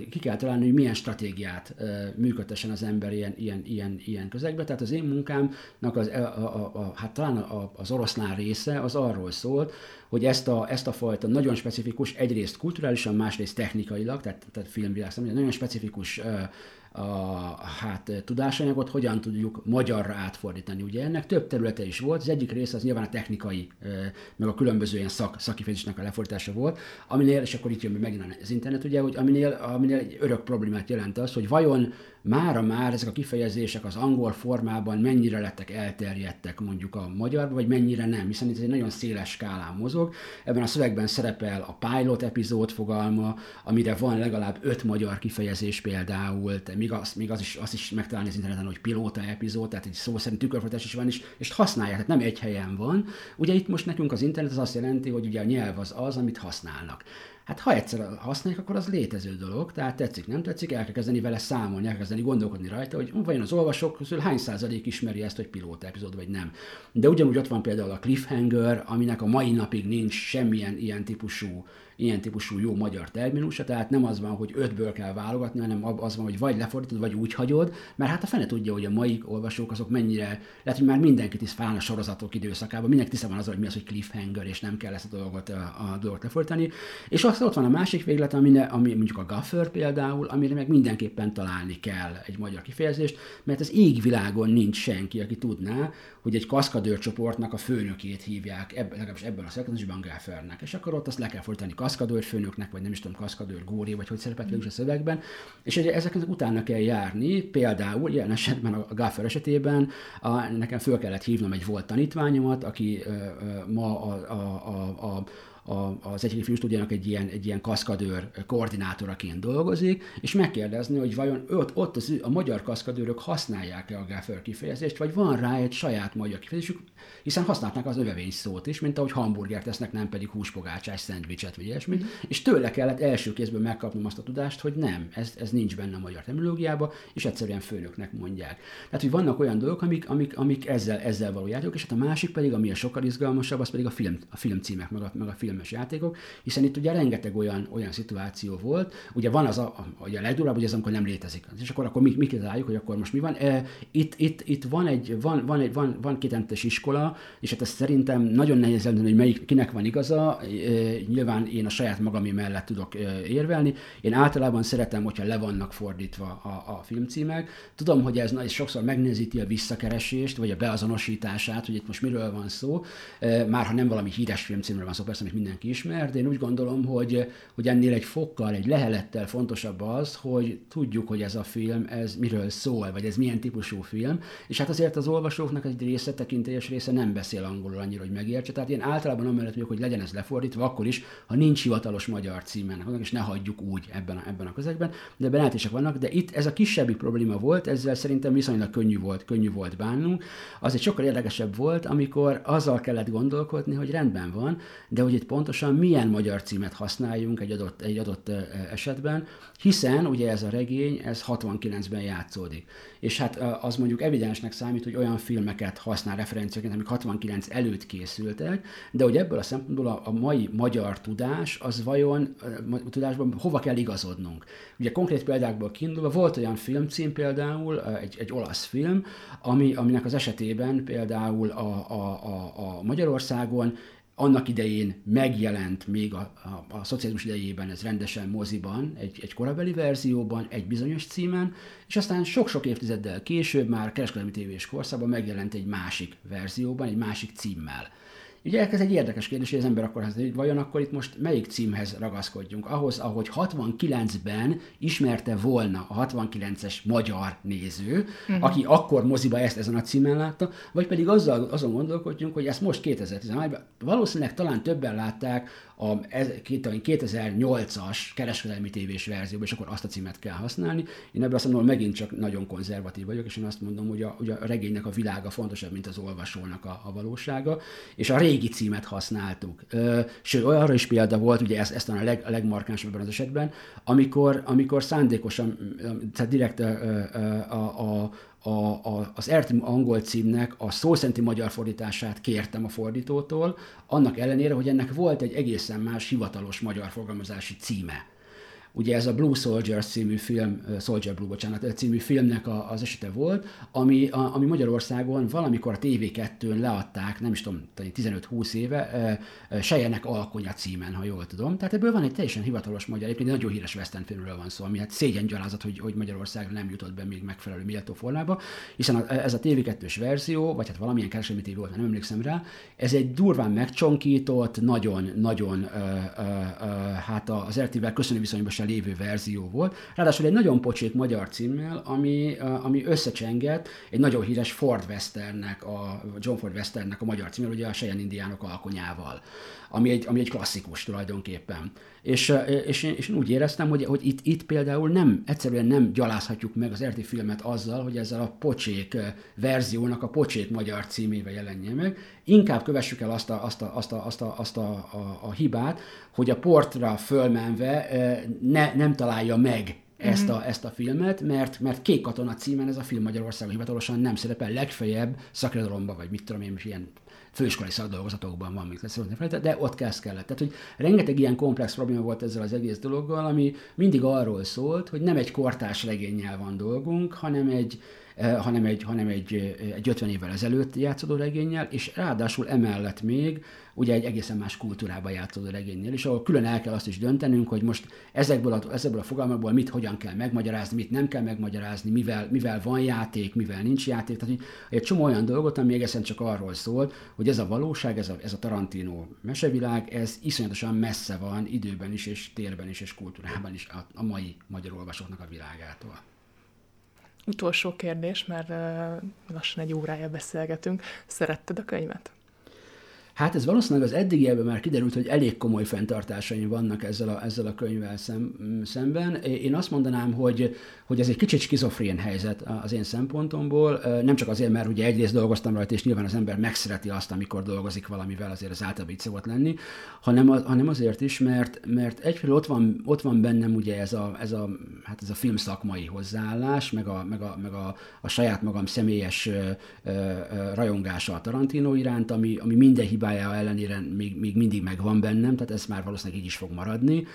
ki kell találni, hogy milyen stratégiát működtessen az ember ilyen, ilyen, ilyen, ilyen közegbe. Tehát az én munkámnak az, a, a, a, hát talán az oroszlán része az arról szólt, hogy ezt a, ezt a fajta nagyon specifikus, egyrészt kulturálisan, másrészt technikailag, tehát, tehát filmvilág nagyon specifikus a hát, tudásanyagot hogyan tudjuk magyarra átfordítani. Ugye ennek több területe is volt, az egyik része az nyilván a technikai, meg a különböző ilyen szak, szakifejezésnek a lefordítása volt, aminél, és akkor itt jön megint az internet, ugye, hogy aminél, aminél egy örök problémát jelent az, hogy vajon mára már ezek a kifejezések az angol formában mennyire lettek elterjedtek mondjuk a magyarban, vagy mennyire nem, hiszen ez egy nagyon széles skálán mozog. Ebben a szövegben szerepel a pilot epizód fogalma, amire van legalább öt magyar kifejezés például, még az, még az is, az is megtalálni az interneten, hogy pilóta epizód, tehát egy szó szerint tükörfordítás is van, és, és használják, tehát nem egy helyen van. Ugye itt most nekünk az internet az azt jelenti, hogy ugye a nyelv az az, amit használnak. Hát ha egyszer használják, akkor az létező dolog, tehát tetszik, nem tetszik, el kell kezdeni vele számolni, el kell kezdeni gondolkodni rajta, hogy vajon az olvasók közül hány százalék ismeri ezt, hogy pilóta epizód, vagy nem. De ugyanúgy ott van például a cliffhanger, aminek a mai napig nincs semmilyen ilyen típusú ilyen típusú jó magyar terminusa, tehát nem az van, hogy ötből kell válogatni, hanem az van, hogy vagy lefordítod, vagy úgy hagyod, mert hát a fene tudja, hogy a mai olvasók azok mennyire, lehet, hogy már mindenkit is fáll a sorozatok időszakában, mindenki tisztában van az, hogy mi az, hogy cliffhanger, és nem kell ezt a dolgot, a, a dolgot lefordítani. És aztán ott van a másik véglet, ami, ami mondjuk a gaffer például, amire meg mindenképpen találni kell egy magyar kifejezést, mert az égvilágon nincs senki, aki tudná, hogy egy kaszkadőr csoportnak a főnökét hívják, ebben, legalábbis ebben a szerkezetben Gaffernek, és akkor ott azt le kell fordítani kaszkadőr főnöknek, vagy nem is tudom, kaszkadőr góri, vagy hogy szerepelt mm. a szövegben, és ezeknek utána kell járni, például ilyen esetben a Gaffer esetében a, nekem föl kellett hívnom egy volt tanítványomat, aki ö, ö, ma a, a, a, a a, az egyik filmstúdiónak egy ilyen, egy ilyen kaszkadőr koordinátoraként dolgozik, és megkérdezni, hogy vajon ott, ott az, a magyar kaszkadőrök használják-e a Gaffer kifejezést, vagy van rá egy saját magyar kifejezésük, hiszen használták az övevény szót is, mint ahogy hamburgert tesznek, nem pedig húspogácsás szendvicset, vagy ilyesmi, mm. és tőle kellett első kézből megkapnom azt a tudást, hogy nem, ez, ez nincs benne a magyar terminológiában, és egyszerűen főnöknek mondják. Tehát, hogy vannak olyan dolgok, amik, amik, amik ezzel, ezzel való játékok, és hát a másik pedig, ami a sokkal izgalmasabb, az pedig a film, a filmcímek, meg a, meg a film filmes játékok, hiszen itt ugye rengeteg olyan, olyan szituáció volt, ugye van az a, a, a legdurább, hogy ez amikor nem létezik. És akkor, akkor mi, mi kitaláljuk, hogy akkor most mi van. E, itt, itt, itt van egy, van, van egy, van, van kitentes iskola, és hát ez szerintem nagyon nehéz lenni, hogy melyik, kinek van igaza. E, nyilván én a saját magami mellett tudok e, érvelni. Én általában szeretem, hogyha le vannak fordítva a, a filmcímek. Tudom, hogy ez, ez sokszor megnézíti a visszakeresést, vagy a beazonosítását, hogy itt most miről van szó. E, már ha nem valami híres filmcímről van szó, persze, amit mindenki ismer, de én úgy gondolom, hogy, hogy ennél egy fokkal, egy lehelettel fontosabb az, hogy tudjuk, hogy ez a film, ez miről szól, vagy ez milyen típusú film, és hát azért az olvasóknak egy része, tekintélyes része nem beszél angolul annyira, hogy megértse. Tehát én általában amellett vagyok, hogy legyen ez lefordítva, akkor is, ha nincs hivatalos magyar címen, és ne hagyjuk úgy ebben a, ebben a közegben, de ebben vannak, de itt ez a kisebbi probléma volt, ezzel szerintem viszonylag könnyű volt, könnyű volt bánnunk. Az egy sokkal érdekesebb volt, amikor azzal kellett gondolkodni, hogy rendben van, de hogy itt pontosan milyen magyar címet használjunk egy adott, egy adott esetben, hiszen ugye ez a regény, ez 69-ben játszódik. És hát az mondjuk evidensnek számít, hogy olyan filmeket használ referenciaként, amik 69 előtt készültek, de hogy ebből a szempontból a, mai magyar tudás, az vajon a tudásban hova kell igazodnunk. Ugye konkrét példákból kiindulva volt olyan filmcím például, egy, egy olasz film, ami, aminek az esetében például a, a, a, a Magyarországon annak idején megjelent még a, a, a szocializmus idejében ez rendesen moziban, egy, egy korabeli verzióban, egy bizonyos címen, és aztán sok-sok évtizeddel később már kereskedelmi tévés korszakban megjelent egy másik verzióban, egy másik címmel. Ugye ez egy érdekes kérdés, hogy az ember akkor hogy vajon akkor itt most melyik címhez ragaszkodjunk? Ahhoz, ahogy 69-ben ismerte volna a 69-es magyar néző, uh-huh. aki akkor moziba ezt ezen a címen látta, vagy pedig azzal, azon gondolkodjunk, hogy ezt most 2011-ben valószínűleg talán többen látták a 2008-as kereskedelmi tévés verzióban, és akkor azt a címet kell használni. Én ebből azt mondom, megint csak nagyon konzervatív vagyok, és én azt mondom, hogy a, hogy a regénynek a világa fontosabb, mint az olvasónak a, a valósága, és a régi címet használtuk. Sőt, arra is példa volt, ugye ez, ez a, leg, a legmarkánsabb az esetben, amikor, amikor szándékosan, tehát direkt a, a, a, a, a, az eredeti angol címnek a szószenti magyar fordítását kértem a fordítótól, annak ellenére, hogy ennek volt egy egészen más hivatalos magyar fogalmazási címe. Ugye ez a Blue Soldier című film, Soldier Blue, bocsánat, című filmnek a, az esete volt, ami, a, ami Magyarországon valamikor a TV2-n leadták, nem is tudom, 15-20 éve, Sejenek Alkonya címen, ha jól tudom. Tehát ebből van egy teljesen hivatalos magyar, egyébként egy nagyon híres western filmről van szó, ami hát szégyen gyalázat, hogy, hogy Magyarországra nem jutott be még megfelelő méltó formába, hiszen a, ez a TV2-s verzió, vagy hát valamilyen kereskedelmi tévé volt, nem emlékszem rá, ez egy durván megcsonkított, nagyon, nagyon, hát az RTL-vel köszönő viszonyban se lévő verzió volt. Ráadásul egy nagyon pocsék magyar címmel, ami, ami összecsengett egy nagyon híres Ford Westernnek, a John Ford Westernnek a magyar címmel, ugye a Cheyenne indiánok alkonyával ami egy, ami egy klasszikus tulajdonképpen. És, és, és én úgy éreztem, hogy, hogy itt, itt például nem, egyszerűen nem gyalázhatjuk meg az RT filmet azzal, hogy ezzel a pocsék verziónak a pocsék magyar címével jelenjen meg. Inkább kövessük el azt a, azt a, azt a, azt a, azt a, a, a hibát, hogy a portra fölmenve ne, nem találja meg ezt a, ezt a filmet, mert, mert Kék Katona címen ez a film Magyarországon hivatalosan nem szerepel, legfeljebb szakirodalomban, vagy mit tudom én, ilyen főiskolai szakdolgozatokban van, mint lesz de ott kezd kellett. Tehát, hogy rengeteg ilyen komplex probléma volt ezzel az egész dologgal, ami mindig arról szólt, hogy nem egy kortárs regényel van dolgunk, hanem egy, hanem egy, hanem egy, eh, egy 50 évvel ezelőtt játszódó regényel, és ráadásul emellett még ugye egy egészen más kultúrába játszódó regénynél, és ahol külön el kell azt is döntenünk, hogy most ezekből a, ezekből a fogalmakból mit hogyan kell megmagyarázni, mit nem kell megmagyarázni, mivel, mivel van játék, mivel nincs játék. Tehát egy csomó olyan dolgot, ami egészen csak arról szól, hogy ez a valóság, ez a, ez a Tarantino mesevilág, ez iszonyatosan messze van időben is, és térben is, és kultúrában is a, a mai magyar olvasóknak a világától. Utolsó kérdés, mert lassan egy órája beszélgetünk. Szeretted a könyvet? Hát ez valószínűleg az eddigiekben már kiderült, hogy elég komoly fenntartásaim vannak ezzel a, ezzel a könyvvel szem, szemben. Én azt mondanám, hogy, hogy ez egy kicsit skizofrén helyzet az én szempontomból. Nem csak azért, mert ugye egyrészt dolgoztam rajta, és nyilván az ember megszereti azt, amikor dolgozik valamivel, azért az általában így szokott lenni, hanem, hanem azért is, mert, mert egyfelől ott van, ott van bennem ugye ez a, ez a, hát ez a film szakmai hozzáállás, meg a, meg a, meg a, a saját magam személyes ö, ö, rajongása a Tarantino iránt, ami, ami minden hibát hibája ellenére még, még mindig megvan bennem, tehát ez már valószínűleg így is fog maradni.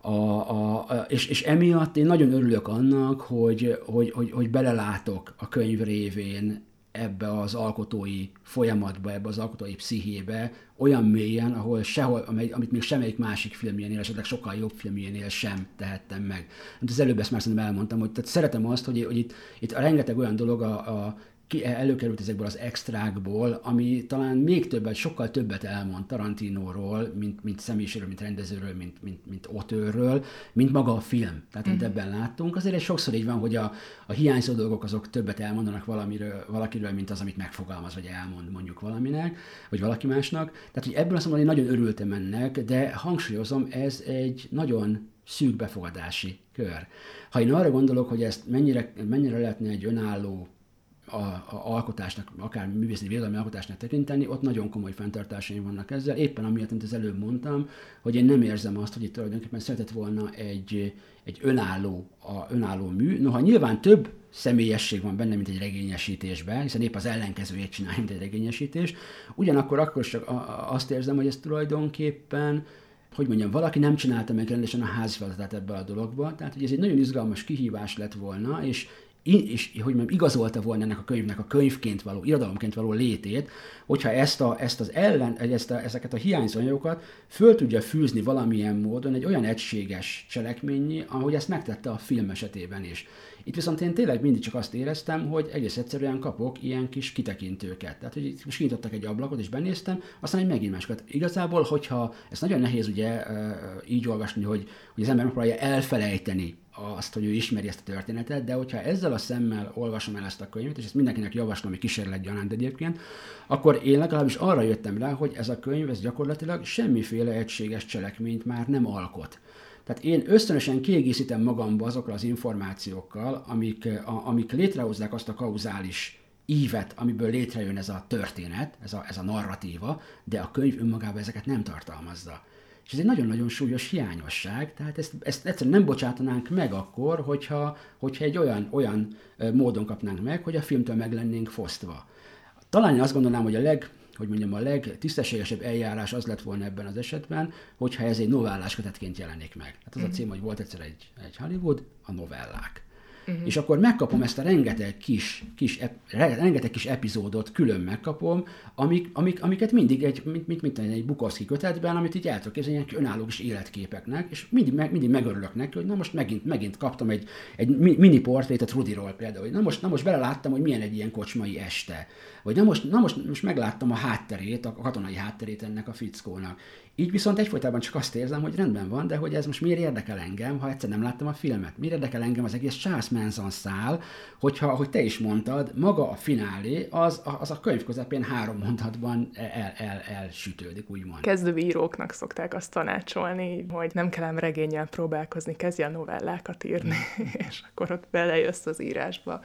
A, a, és, és emiatt én nagyon örülök annak, hogy, hogy, hogy, hogy belelátok a könyv révén ebbe az alkotói folyamatba, ebbe az alkotói pszichébe, olyan mélyen, ahol sehol, amit még semmelyik másik filmjénél, esetleg sokkal jobb filmjénél sem tehettem meg. Hát az előbb ezt már szerintem elmondtam, hogy tehát szeretem azt, hogy, hogy itt, itt rengeteg olyan dolog a, a ki, előkerült ezekből az extrákból, ami talán még többet, sokkal többet elmond Tarantinóról, mint, mint személyiségről, mint rendezőről, mint, mint, mint otőrről, mint maga a film. Tehát, amit uh-huh. ebben láttunk. Azért egy sokszor így van, hogy a, a hiányzó dolgok azok többet elmondanak valamiről, valakiről, mint az, amit megfogalmaz, vagy elmond mondjuk valaminek, vagy valaki másnak. Tehát, hogy ebből azt mondom, hogy én nagyon örültem ennek, de hangsúlyozom, ez egy nagyon szűk befogadási kör. Ha én arra gondolok, hogy ezt mennyire, mennyire lehetne egy önálló a, a alkotásnak, akár művészeti védelmi alkotásnak tekinteni, ott nagyon komoly fenntartásaim vannak ezzel, éppen amiatt, amit az előbb mondtam, hogy én nem érzem azt, hogy itt tulajdonképpen szeretett volna egy, egy önálló, a, önálló mű. Noha nyilván több személyesség van benne, mint egy regényesítésben, hiszen épp az ellenkezőjét csinálja, mint egy regényesítés. Ugyanakkor akkor csak azt érzem, hogy ez tulajdonképpen hogy mondjam, valaki nem csinálta meg rendesen a házi feladatát ebbe a dologba, tehát hogy ez egy nagyon izgalmas kihívás lett volna, és és hogy mondjam, igazolta volna ennek a könyvnek a könyvként való, irodalomként való létét, hogyha ezt, a, ezt az ellen, ezt a, ezeket a hiányzó anyagokat föl tudja fűzni valamilyen módon egy olyan egységes cselekményi, ahogy ezt megtette a film esetében is. Itt viszont én tényleg mindig csak azt éreztem, hogy egész egyszerűen kapok ilyen kis kitekintőket. Tehát, hogy most kinyitottak egy ablakot, és benéztem, aztán egy megint másokat. Igazából, hogyha ez nagyon nehéz ugye így olvasni, hogy, hogy az ember megpróbálja elfelejteni azt, hogy ő ismeri ezt a történetet, de hogyha ezzel a szemmel olvasom el ezt a könyvet, és ezt mindenkinek javaslom, hogy kísérlet gyanánt egyébként, akkor én legalábbis arra jöttem rá, hogy ez a könyv, ez gyakorlatilag semmiféle egységes cselekményt már nem alkot. Tehát én ösztönösen kiegészítem magamba azokkal az információkkal, amik, a, amik létrehozzák azt a kauzális ívet, amiből létrejön ez a történet, ez a, ez a narratíva, de a könyv önmagában ezeket nem tartalmazza. És ez egy nagyon-nagyon súlyos hiányosság, tehát ezt, ezt egyszerűen nem bocsátanánk meg akkor, hogyha, hogyha egy olyan, olyan módon kapnánk meg, hogy a filmtől meg lennénk fosztva. Talán én azt gondolnám, hogy a leg, hogy mondjam, a legtisztességesebb eljárás az lett volna ebben az esetben, hogyha ez egy novellás kötetként jelenik meg. Hát az a mhm. cím, hogy volt egyszer egy, egy Hollywood, a novellák. Uh-huh. És akkor megkapom ezt a rengeteg kis, kis, ep, rengeteg kis epizódot, külön megkapom, amik, amik, amiket mindig egy, mint, mint, mint egy Bukowski kötetben, amit így el tudok képzelni, önálló kis életképeknek, és mindig, meg, mindig megörülök neki, hogy na most megint, megint kaptam egy, egy mini portrétet Rudiról például, hogy na most, na most beleláttam, hogy milyen egy ilyen kocsmai este, vagy na most, na most, most megláttam a hátterét, a katonai hátterét ennek a fickónak. Így viszont egyfolytában csak azt érzem, hogy rendben van, de hogy ez most miért érdekel engem, ha egyszer nem láttam a filmet? Miért érdekel engem az egész Charles Manson szál, hogyha, ahogy te is mondtad, maga a finálé, az, az a könyv közepén három mondatban el, el, elsütődik, úgymond. Kezdőíróknak szokták azt tanácsolni, hogy nem kell regényel próbálkozni, kezdj a novellákat írni, és akkor ott belejössz az írásba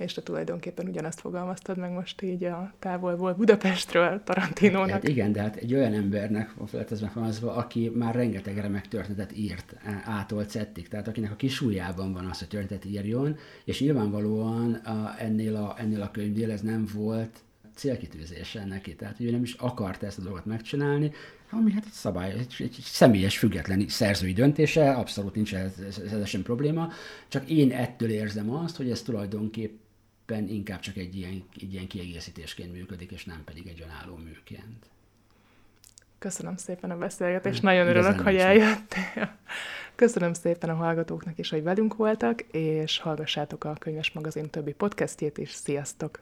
és te tulajdonképpen ugyanazt fogalmaztad meg most így a távolból Budapestről Tarantinónak. Hát igen, de hát egy olyan embernek lett ez megfogalmazva, aki már rengeteg remek történetet írt ától cettig, tehát akinek a kis ujjában van az, hogy történetet írjon, és nyilvánvalóan a, ennél, a, ennél a könyvnél ez nem volt célkitűzése neki, tehát hogy ő nem is akart ezt a dolgot megcsinálni, ami hát egy szabály, egy, egy személyes, független szerzői döntése, abszolút nincs ez, ez, ez sem probléma, csak én ettől érzem azt, hogy ez tulajdonképpen tulajdonképpen inkább csak egy ilyen, egy ilyen kiegészítésként működik, és nem pedig egy önálló műként. Köszönöm szépen a beszélgetést, hát, nagyon örülök, hogy eljöttél. Köszönöm szépen a hallgatóknak is, hogy velünk voltak, és hallgassátok a Könyves Magazin többi podcastjét is. Sziasztok!